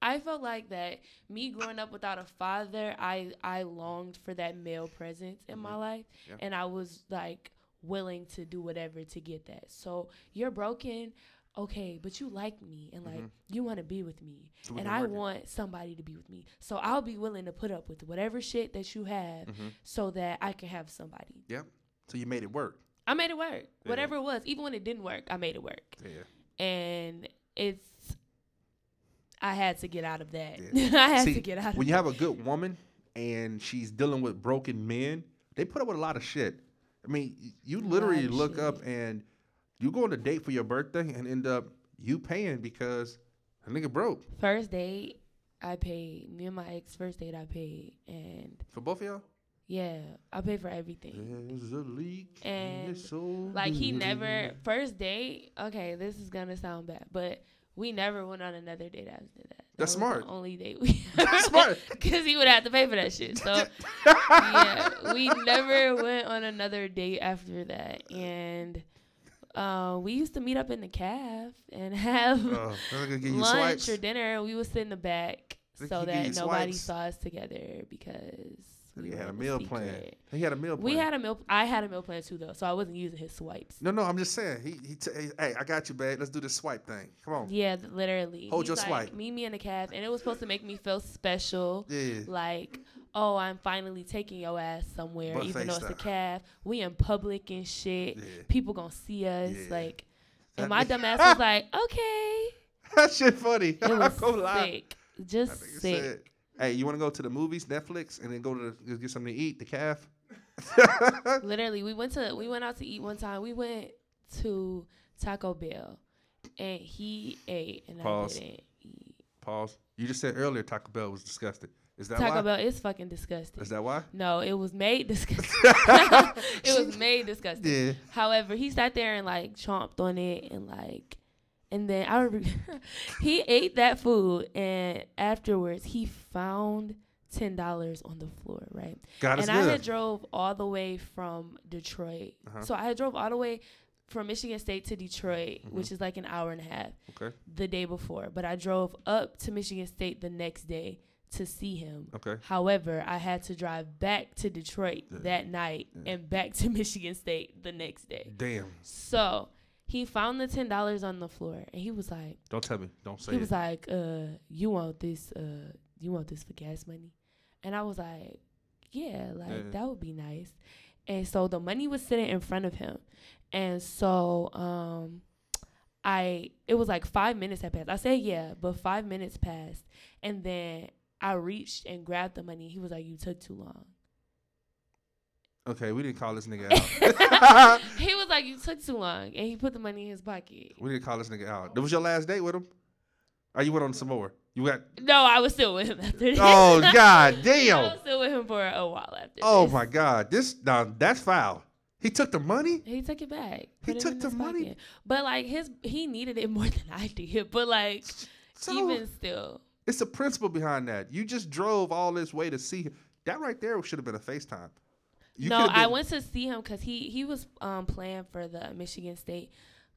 I felt like that me growing up without a father, I I longed for that male presence in my Mhm. life, Yeah. and I was like willing to do whatever to get that. So you're broken, okay, but you like me and like Mhm. you want to be with me, So and I want somebody to be with me. So I'll be willing to put up with whatever shit that you have, Mhm. so that I can have somebody. Yep. So you made it work. I made it work. Yeah. Whatever it was, even when it didn't work, I made it work Yeah. and it's I had to get out of that. Yeah. I had See, to get out of When you that. have a good woman and she's dealing with broken men, they put up with a lot of shit. I mean, you literally look up and you go on a date for your birthday and end up you paying because a nigga broke first date I paid. Me and my ex first date I paid and for both of y'all. Yeah, I paid for everything. There's a leak. And, soul. Like he never first date, okay, this is gonna sound bad, but we never went on another date after that. That's that was smart. The only date we That's smart. because he would have to pay for that shit. So yeah, we never went on another date after that, and uh, we used to meet up in the calf and have Oh, that nigga give you lunch swipes. or dinner. We would sit in the back so that nobody swipes? saw us together because we He had a meal plan. secret. He had a meal plan. We had a meal. I had a meal plan too, though, so I wasn't using his swipes. No, no, I'm just saying. He, he t- hey, I got you, babe. Let's do this swipe thing. Come on. Yeah, literally. Hold He's your like, swipe. Meet me in the calf, and it was supposed to make me feel special. Yeah. like, oh, I'm finally taking your ass somewhere, Butt even though it's a style. calf. We in public and shit. Yeah. People gonna see us. Yeah. Like, and my dumb ass was like, okay. that shit funny. It was sick. Just sick. said, hey, you want to go to the movies, Netflix, and then go to the, get something to eat, the calf? Literally, we went to we went out to eat one time. We went to Taco Bell, and he ate, and Pause. I didn't eat. Pause. You just said earlier Taco Bell was disgusting. Is that why? Taco why? Bell is fucking disgusting. Is that why? No, it was made disgusting. it was made disgusting. Yeah. However, he sat there and like chomped on it and like, and then I remember he ate that food and afterwards he found ten dollars on the floor, right? God and I good. had drove all the way from Detroit, Uh-huh. so I had drove all the way from Michigan State to Detroit, Mhm. which is like an hour and a half okay. the day before. But I drove up to Michigan State the next day to see him. Okay. However, I had to drive back to Detroit Yeah. that night Yeah. and back to Michigan State the next day. Damn. So he found the ten dollars on the floor and he was like, Don't tell me. Don't say it. he it. was like, uh, you want this? Uh, you want this for gas money? And I was like, yeah, like Yeah. that would be nice. And so the money was sitting in front of him, and so um, I it was like five minutes had passed. I said yeah, but five minutes passed, and then I reached and grabbed the money. He was like, "You took too long." Okay, we didn't call this nigga out. he was like, "You took too long," and he put the money in his pocket. we didn't call this nigga out. That was your last date with him? Are you went on some more? You got. No, I was still with him after this. Oh God, I damn. was still with him for a while after. Oh this. my God, this now that's foul. He took the money. He took it back. He took the money? But like his, he needed it more than I did. But like, So even still, it's the principle behind that. You just drove all this way to see him. That right there should have been a FaceTime. You no, I went to see him because he he was um playing for the Michigan State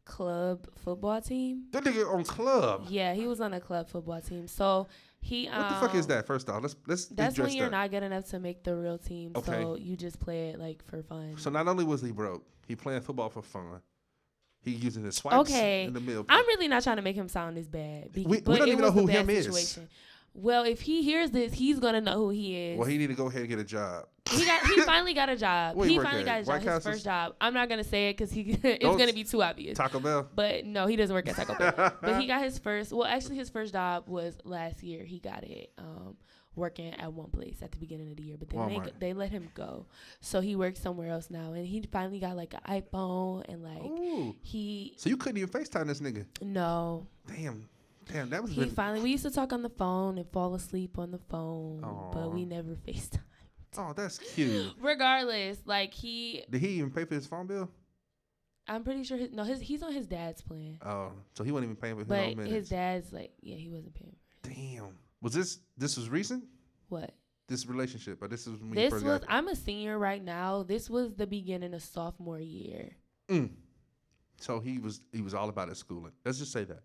club football team. That nigga on club. Yeah, he was on a club football team. So he um, What the fuck is that? First off, let's let's That's when you're that. not good enough to make the real team. Okay. So you just play it like for fun. So not only was he broke, he playing football for fun. He using his swipes Okay, in the middle. I'm really not trying to make him sound as bad. be- We- we don't even know who him is. Well, if he hears this, he's gonna know who he is. well, he need to go ahead and get a job. He got he finally got a job. Where he finally got a job. White His Castles? first job. I'm not gonna say it because he it's Don't gonna be too obvious. Taco Bell. But no, he doesn't work at Taco Bell. but he got his first. Well, actually, his first job was last year. He got it um, working at one place at the beginning of the year. But then Walmart. they they let him go, so he works somewhere else now. And he finally got like an iPhone and like Ooh. he So you couldn't even FaceTime this nigga. no. Damn. Damn, that was He been, finally we used to talk on the phone and fall asleep on the phone, but we never FaceTime. Oh, that's cute. Regardless, like he, Did he even pay for his phone bill? I'm pretty sure his no his he's on his dad's plan, Oh, so he wasn't even paying for his but own minutes. his dad's like yeah he wasn't paying. For Damn. Was this this was recent? what? This relationship, but this was This was I'm a senior right now. This was the beginning of sophomore year. Mm. So he was he was all about his schooling. Let's just say that.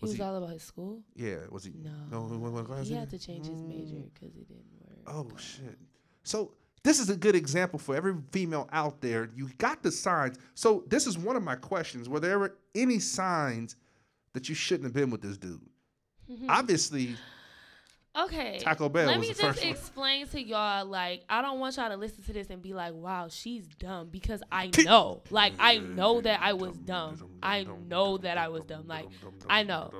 He Was was, he- all about his school. Yeah, was he? No, No, he wasn't he had to change his major Mm. because it didn't work. Oh shit. So this is a good example for every female out there. You got the signs. So this is one of my questions. Were there any signs that you shouldn't have been with this dude? Obviously, Okay. Taco Bell Let was me the just first one. explain to y'all, like, I don't want y'all to listen to this and be like, wow, she's dumb because I know. Like, I know that I was dumb. I know that I was dumb. Like, I know.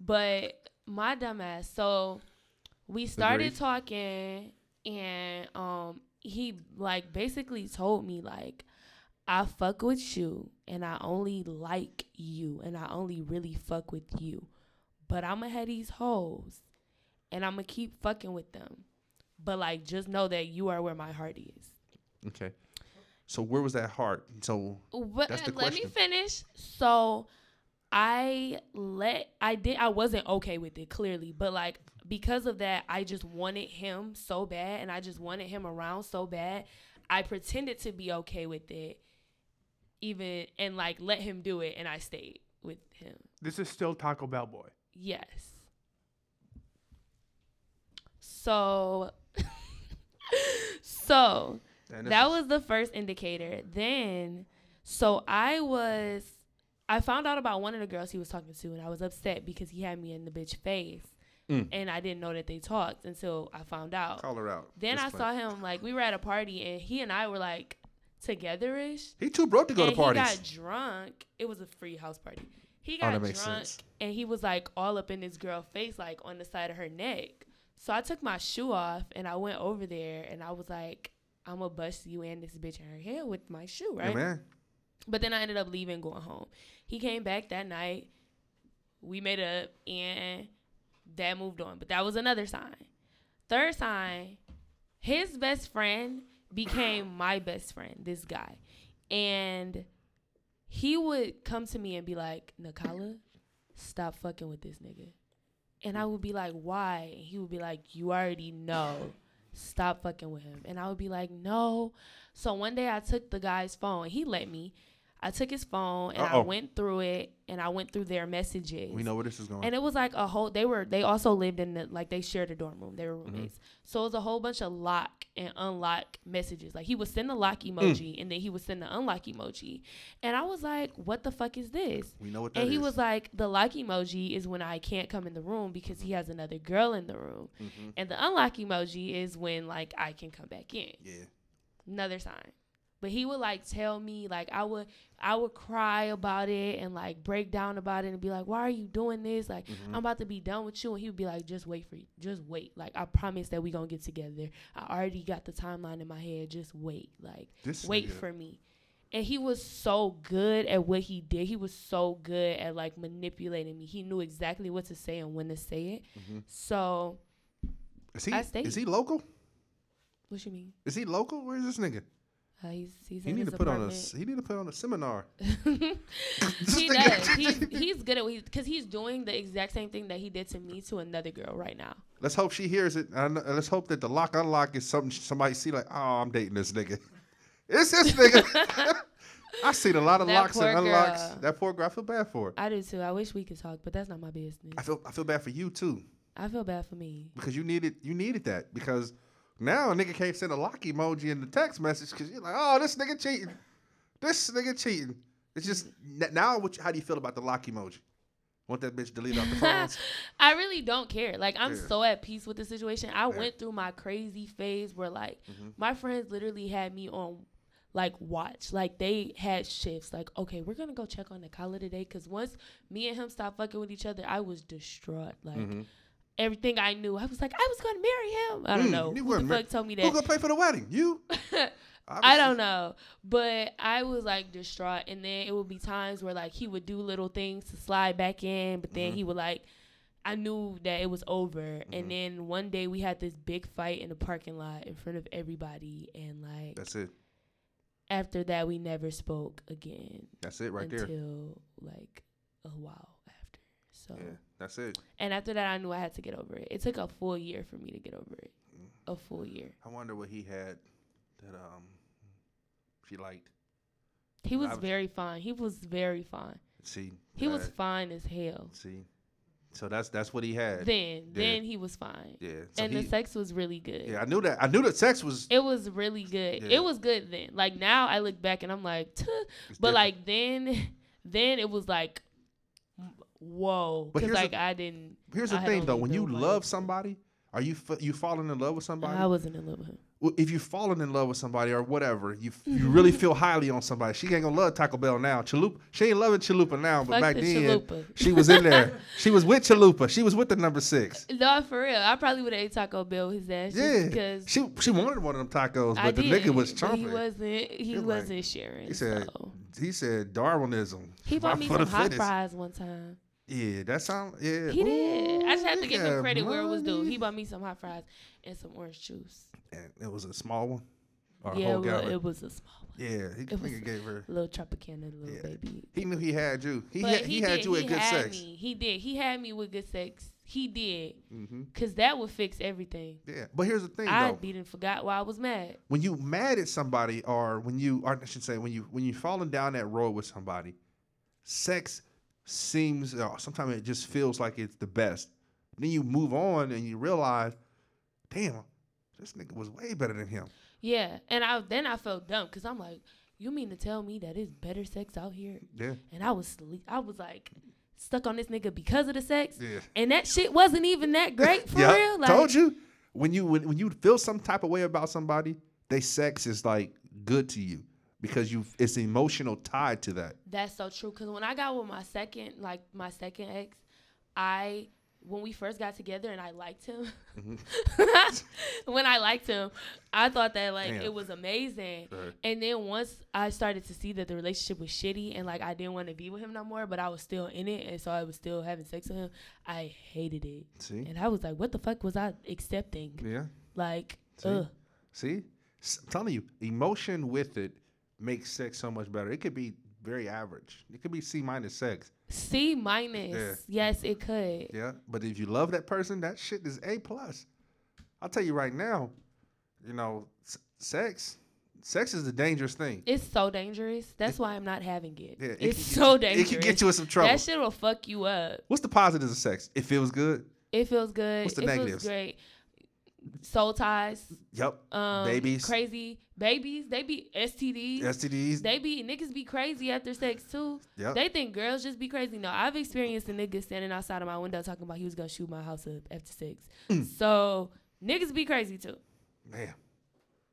But my dumb ass, so we started Agreed. talking and um he like basically told me like I fuck with you and I only like you and I only really fuck with you. But I'ma have these hoes and I'ma keep fucking with them. But like just know that you are where my heart is. Okay. So where was that heart? So But That's the let me finish. So I let I did I wasn't okay with it clearly, but like because of that I just wanted him so bad and I just wanted him around so bad. I pretended to be okay with it even and like let him do it and I stayed with him. This is still Taco Bell boy. Yes. So so and this that is- was the first indicator. Then, so I was, I found out about one of the girls he was talking to, and I was upset because he had me in the bitch face, Mm. and I didn't know that they talked until I found out. call her out. Then I Just saw him like we were at a party, and he and I were like togetherish. He too broke to go and to parties. he got drunk. It was a free house party. He Oh, got that makes drunk, sense. and he was like all up in this girl face, like on the side of her neck. So I took my shoe off and I went over there and I was like, I'm gonna bust you and this bitch in her head with my shoe, Yeah, right? man. But then I ended up leaving, going home. He came back that night. We made up and that moved on. But that was another sign. Third sign, his best friend became my best friend, this guy. And he would come to me and be like, Nacala, stop fucking with this nigga. And I would be like, why? He would be like, you already know. Stop fucking with him. And I would be like, no. So one day I took the guy's phone. He let me. I took his phone and Uh-oh. I went through it and I went through their messages. We know where this is going. And it was like a whole. They were. They also lived in the like they shared a dorm room. They were Mm-hmm. roommates. So it was a whole bunch of lock and unlock messages. Like he would send the lock Mm. emoji and then he would send the unlock emoji, and I was like, "What the fuck is this?" we know what that And he is. was like, "The lock emoji is when I can't come in the room because he has another girl in the room, Mhm. and the unlock emoji is when like I can come back in." Yeah. another sign. But he would like tell me like I would I would cry about it and like break down about it and be like, Why are you doing this? Like Mm-hmm. I'm about to be done with you and he would be like, Just wait for you. Just wait. Like I promise that we gonna get together. I already got the timeline in my head. Just wait. Like This wait for me. And he was so good at what he did. He was so good at like manipulating me. He knew exactly what to say and when to say it. Mm-hmm. So Is he is he local? what you mean? Is he local? Where's this nigga? Uh, he's he's He need to put on a he need to put on a seminar. he does. He's, he's good at what because he's doing the exact same thing that he did to me to another girl right now. Let's hope she hears it. And let's hope that the lock unlock is something somebody see like, oh, I'm dating this nigga. It's this nigga. I seen a lot of That locks and unlocks. girl. That poor girl. I feel bad for her. I do too. I wish we could talk, but that's not my business. I feel I feel bad for you too I feel bad for me. because you needed you needed that because now a nigga can't send a lock emoji in the text message because you're like, oh, this nigga cheating. This nigga cheating. It's just now. What? How do you feel about the lock emoji? Want that bitch deleted off the phones? I really don't care. Like I'm Yeah. so at peace with the situation. I Yeah. went through my crazy phase where like Mhm. my friends literally had me on like watch. Like they had shifts. Like okay, we're gonna go check on the collar today because once me and him stopped fucking with each other, I was distraught. Like Mhm. Everything I knew, I was like, I was gonna marry him. I don't Mm, know who the mar- fuck told me Who that. gonna pay for the wedding? You? I don't know, but I was like distraught, and then it would be times where like he would do little things to slide back in, but then Mhm. he would like, I knew that it was over, Mhm. and then one day we had this big fight in the parking lot in front of everybody, and like That's it. after that we never spoke again That's it right there. until like a while. So, Yeah, that's it. and after that I knew I had to get over it. It took a full year for me to get over it. A full year. I wonder what he had that um she liked. He was was- very fine. He was very fine. See, He was fine as hell. see. So that's that's what he had. Then, then he was fine, yeah. So and he, the sex was really good. yeah, I knew that. I knew that sex was. It was really good. Yeah. It was good then. Like now, I look back and I'm like, "Tuh." but different. like then, then it was like, whoa, But because here's like the- I didn't. here's the thing though. When you love somebody, are you f- you falling in love with somebody? I wasn't in love with him. Well, if you falling in love with somebody or whatever, you f- you really feel highly on somebody. She ain't gonna love Taco Bell now. Chalupa, she ain't loving Chalupa now, but Fuck back the then chalupa. she was in there. she was with Chalupa. She was with the number six. No, for real. I probably would have ate Taco Bell with his ass. Yeah, because she she wanted one of them tacos, but I the did. nigga was but He wasn't. He He like- wasn't sharing. He said so. he said Darwinism. He bought me some hot fittest. fries one time. Yeah, that sound yeah. He did. I just have to give him credit where it was due. He bought me some hot fries and some orange juice. And it was a small one. Or a yeah, whole well, gallon. it was a small one. yeah, he it was- gave her. A little Tropicana, a little Yeah. baby. He knew he had you. He But had, he, had did, you he at good had sex. Me. He did. He had me with good sex. He did. hmm Cause that would fix everything. Yeah, but here's the thing I though. and forgot why I was mad. when you mad at somebody or when you or I should say when you when you falling down that road with somebody, sex seems uh, sometimes it just feels like it's the best. Then you move on and you realize, damn, this nigga was way better than him. Yeah, and I then I felt dumb because I'm like, you mean to tell me that it's better sex out here? Yeah, And I was sleep. I was like stuck on this nigga because of the sex, yeah. and that shit wasn't even that great for yeah, real. Like, told you when you when, when you feel some type of way about somebody, they sex is like good to you because you it's emotional tied to that. That's so true. Cause when I got with my second, like my second ex, I when we first got together and I liked him. Mm-hmm. when I liked him, I thought that like Damn. it was amazing. Right. And then once I started to see that the relationship was shitty and like I didn't want to be with him no more, but I was still in it and so I was still having sex with him, I hated it. See, And I was like, what the fuck was I accepting? yeah. Like, See? ugh. See, I'm telling you, emotion with it makes sex so much better. It could be very average. It could be C minus sex. C minus. Yeah. Yes, it could. Yeah, but if you love that person, that shit is A plus. I'll tell you right now, you know, s- sex, sex is a dangerous thing. It's so dangerous. That's why I'm not having it. Yeah, it it's so you- dangerous. It can get you in some trouble. That shit will fuck you up. What's the positives of sex? It feels good. It feels good. What's the it negatives? feels great. Soul ties. Yep. Um, Babies. Crazy babies. They be STDs. STDs. They be niggas be crazy after sex too. Yep. They think girls just be crazy. No, I've experienced a nigga standing outside of my window talking about he was gonna shoot my house up after sex. Mm. So niggas be crazy too. Man.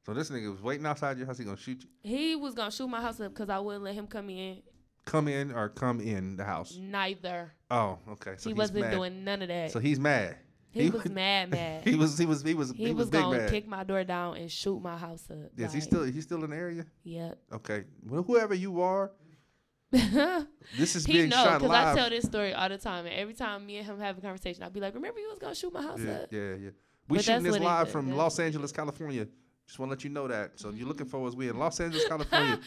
So this nigga was waiting outside your house. He gonna shoot you. He was gonna shoot my house up because I wouldn't let him come in. Come in or come in the house. Neither. Oh, okay. So he wasn't mad. doing none of that. So he's mad. He, was mad, mad. He was. He was. He was. He, He, was, was, gonna mad. kick my door down and shoot my house up. Yes, he's like, still. He's still in the area. Yep. Okay. Well, whoever you are, he this is being know shot because I tell this story all the time, and every time me and him have a conversation, I'll be like, "Remember you was gonna shoot my house yeah, up?" yeah, yeah. We But shooting this live from that's- Los Angeles, California. Just want to let you know that. So if you're looking for us, we in Los Angeles, California.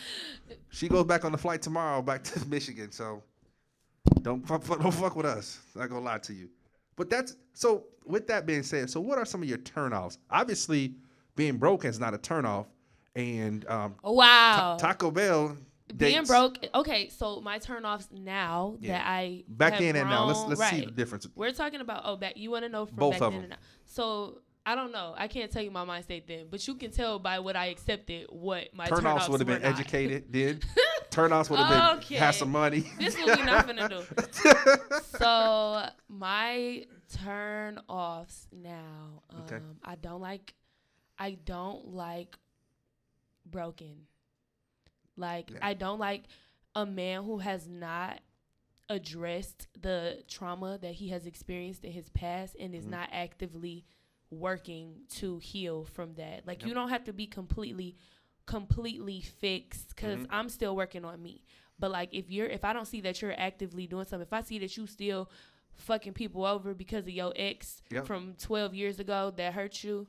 she goes back on the flight tomorrow back to Michigan. So don't fuck, fuck- don't fuck with us. Not gonna lie to you. But that's so. With that being said, so what are some of your turnoffs? Obviously, being broke is not a turnoff, and um, Oh, wow. Ta- Taco Bell. Being broke. Okay, so my turnoffs now Yeah. that I Back then and now. Let's let's see the difference. We're talking about oh back. You want to know from Both back of then them. and now. So I don't know. I can't tell you my mind state then, but you can tell by what I accepted what my Turnoffs turnoffs would have been not. educated. Then turnoffs would have been have some money. This is what we not finna do. so my turn offs now. Um, Okay. I don't like. I don't like broken. Like Yeah. I don't like a man who has not addressed the trauma that he has experienced in his past and is Mhm. not actively working to heal from that. Like Yep. you don't have to be completely completely fixed because Mhm. I'm still working on me. But like if you're if I don't see that you're actively doing something, if I see that you still fucking people over because of your ex Yep. from 12 years ago that hurt you,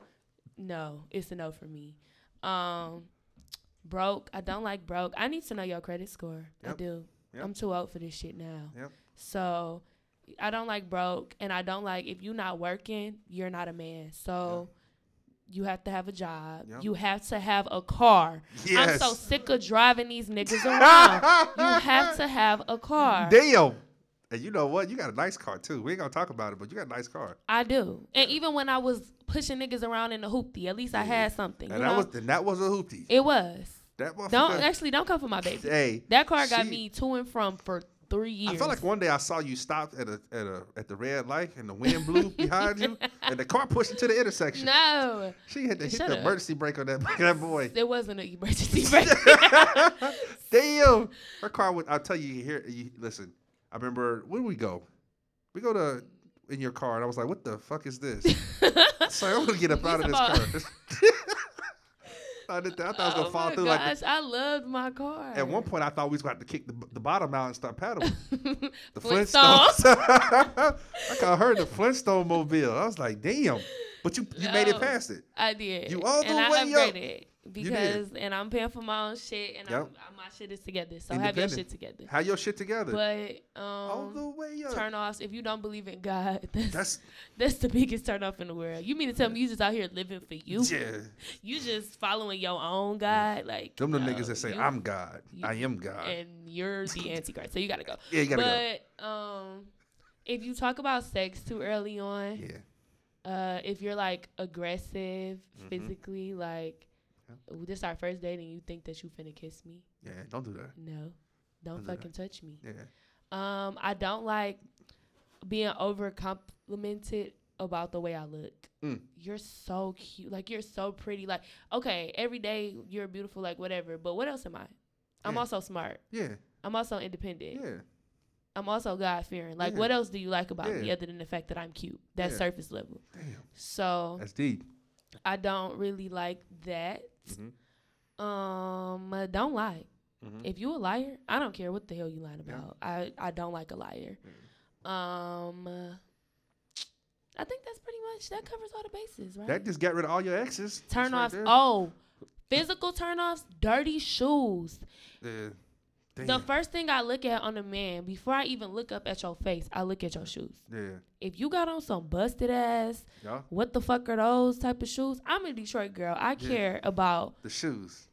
no, it's a no for me. Um broke, I don't like broke. I need to know your credit score. I do. Yep. I'm too old for this shit now. Yep. So I don't like broke and I don't like if you're not working, you're not a man. So you have to have a job. Yep. You have to have a car. Yes. I'm so sick of driving these niggas around. you have to have a car. Damn. And you know what? You got a nice car too. We ain't gonna talk about it, but you got a nice car. I do. And even when I was pushing niggas around in the hoopty, at least I had something. And you that know? was and that was a hoopty. it was. That. Don't actually don't come for my baby. Hey, That car got she- me to and from for three years. I felt like one day I saw you stop at a at a at the red light and the wind blew behind you and the car pushed into the intersection. no, She had to hit Shut the up. emergency brake on that that boy. there wasn't an emergency brake. Damn, her car would. I'll tell you here. You, listen, I remember where we go. We go to in your car, and I was like, "What the fuck is this?" so I'm gonna get up out of this car. I, did that. I thought I was gonna oh fall through like. gosh, I loved my car. At one point, I thought we was going to have to kick the, the bottom out and start pedaling. The Flintstones. Flintstones. I called her the Flintstone mobile. I was like, damn. But you you made it past it. I did. You all the and way up. upgraded did. Because and I'm paying for my own shit and I'm, my shit is together. So have your shit together. How your shit together? But um, All the way up. turn offs if you don't believe in God, that's, That's that's the biggest turn off in the world. You mean to tell me you just out here living for you? yeah. You just following your own God? Like Them the no, niggas that say you- I'm God. you- I am God. and you're the antichrist. So you gotta go. yeah, you gotta go. but um if you talk about sex too early on, Yeah. uh, if you're like aggressive Mhm. physically, like "Ooh, this our first date and you think that you finna kiss me, Yeah. Don't do that. no, don't Don't do fucking touch me. Yeah. Um, I don't like being over complimented about the way I look. Mm. You're so cute, like you're so pretty. Like okay, every day you're beautiful, like whatever. But what else am I? I'm Yeah. also smart. Yeah. I'm also independent. Yeah. I'm also God fearing. Like, Yeah. what else do you like about me other than the fact that I'm cute? That's Yeah. surface level. Damn. So That's deep. I don't really like that. Mhm. Um, uh, don't lie. Mhm. If you a liar, I don't care what the hell you lying Yeah. about. I I don't like a liar. Um, uh, I think that's pretty much that covers all the bases, right? That just got rid of all your exes. turn That's right offs. there. Oh, physical turn offs. Dirty shoes. Yeah. The first thing I look at on a man before I even look up at your face, I look at your shoes. yeah. If you got on some busted ass, Yeah. what the fuck are those type of shoes? I'm a Detroit girl. I Yeah. care about The shoes.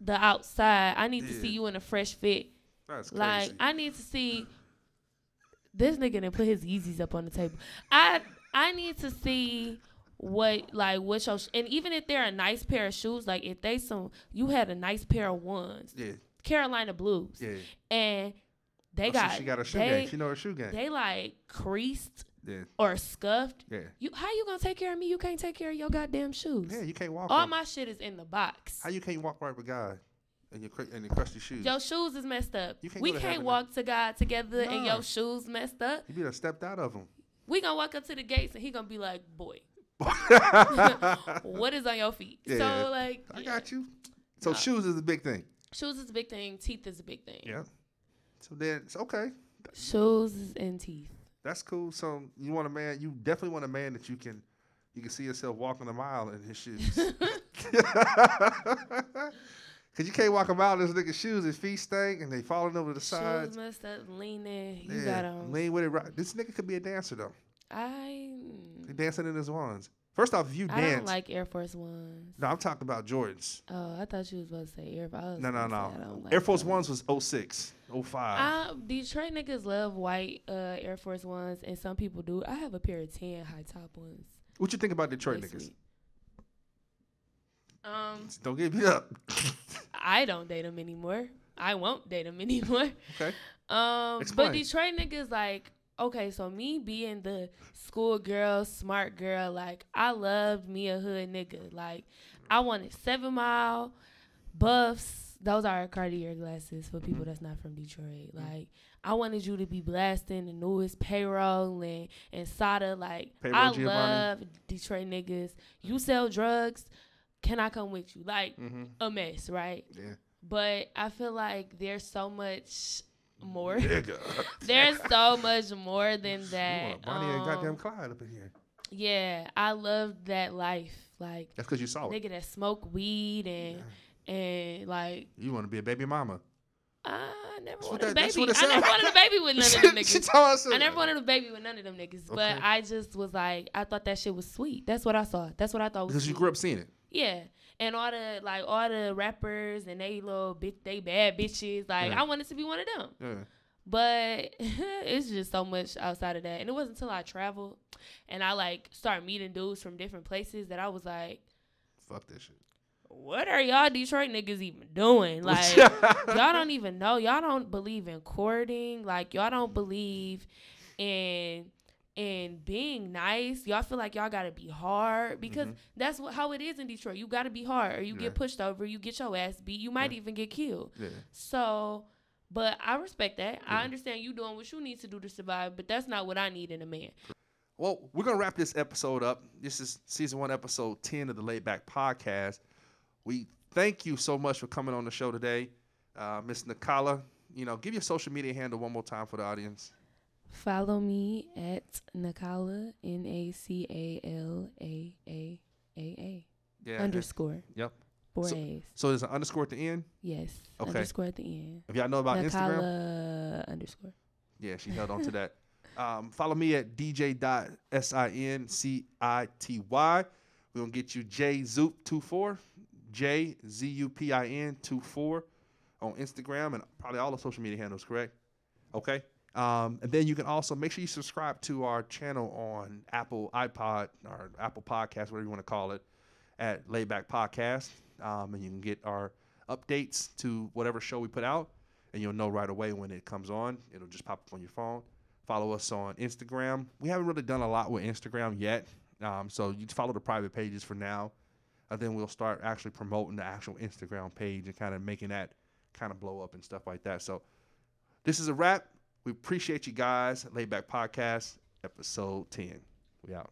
the outside. I need to see you in a fresh fit. That's crazy. Like I need to see this nigga didn't put his Yeezys up on the table. I I need to see what like what your sh- and even if they're a nice pair of shoes, like if they some you had a nice pair of ones, yeah. Carolina Blues, Yeah. and they Oh, got she got a shoe they, game. She know her shoe game. they like creased yeah. or scuffed. Yeah. You how you gonna take care of me? You can't take care of your goddamn shoes. Yeah. You can't walk. All right- my shit is in the box. How you can't walk right with God and your and your crusty shoes? Your shoes is messed up. You can't we can't walk to God together and your shoes messed up. You be done stepped out of them. We gonna walk up to the gates and he gonna be like, "Boy, what is on your feet?" Yeah. So like, I yeah. got you. So Nah. shoes is a big thing. Shoes is a big thing. Teeth is a big thing. Yeah. So then it's okay. Shoes and teeth. That's cool. So you want a man? You definitely want a man that you can you can see yourself walking a mile in his shoes. Cause you can't walk a mile in this nigga's shoes. His feet stink and they falling over the side. Shoes sides. messed up, leaning. You Yeah, got on. lean with it. Right. This nigga could be a dancer though. I He dancing in his ones. First off, if you dance I dance, don't like Air Force Ones. no, I'm talking about Jordans. Oh, I thought you was about to say Air Force. No, no, no. like Air Force. Ones was 06, 05. I, Detroit niggas love white uh, Air Force Ones, and some people do. I have a pair of tan high top ones. what you think about Detroit They niggas? sweet. Um, Don't give me up. I don't date them anymore. I won't date them anymore. okay. Um, Explain. but Detroit niggas like okay, so me being the school girl, smart girl, like I loved me a hood nigga. Like I wanted seven mile buffs. Those are Cartier glasses for Mm-hmm. people that's not from Detroit. Like I wanted you to be blasting the newest payroll and and Sada. Like Payroll I Giovanni. love Detroit niggas. You sell drugs. Can I come with you? Like Mm-hmm. a mess, right? Yeah. But I feel like there's so much more. There's so much more than that. Bonnie and goddamn Um, Clyde up in here. yeah, I love that life. Like That's because you saw it. nigga that smoke weed and and like You want to be a baby mama. I never wanted a that- that's baby. I never wanted a baby with none of them niggas. I never wanted a baby with none of them niggas. But I just was like, I thought that shit was sweet. That's what I saw. That's what I thought because you grew up seeing it. Yeah. And all the like all the rappers and they little bitch they bad bitches. Like Yeah. I wanted to be one of them. Yeah. But it's just so much outside of that. And it wasn't until I traveled and I like started meeting dudes from different places that I was like, Fuck this shit. what are y'all Detroit niggas even doing? Like y'all don't even know. Y'all don't believe in courting. Like y'all don't believe in in being nice. Y'all feel like y'all gotta be hard because Mhm. that's what how it is in Detroit. You gotta be hard or you Yeah. get pushed over, you get your ass beat, you might Yeah. even get killed. Yeah. So but I respect that. I understand you doing what you need to do to survive, but that's not what I need in a man. Well, we're gonna wrap this episode up. This is season one, episode ten of the Laid Back Podcast. We thank you so much for coming on the show today, uh, Miss Nacala. You know, give your social media handle one more time for the audience. Follow me at Nacala N A C A L A A A A Yeah. underscore Yep. four So- A's. So there's an underscore at the end. Yes. Okay. Underscore at the end. If y'all know about Instagram, underscore. yeah, she held on to that. Um, follow me at dj.sincity. We're gonna get you J Zoop24, J Z U P I N 24 on Instagram and probably all the social media handles, correct? Okay. Um, and then you can also make sure you subscribe to our channel on Apple iPod or Apple Podcast, whatever you want to call it, at Laidback Podcast. Um, and you can get our updates to whatever show we put out, and you'll know right away when it comes on. It'll just pop up on your phone. Follow us on Instagram. We haven't really done a lot with Instagram yet, um, so you follow the private pages for now, and then we'll start actually promoting the actual Instagram page and kind of making that kind of blow up and stuff like that. So this is a wrap. We appreciate you guys. Laidback Podcast, episode 10. We out.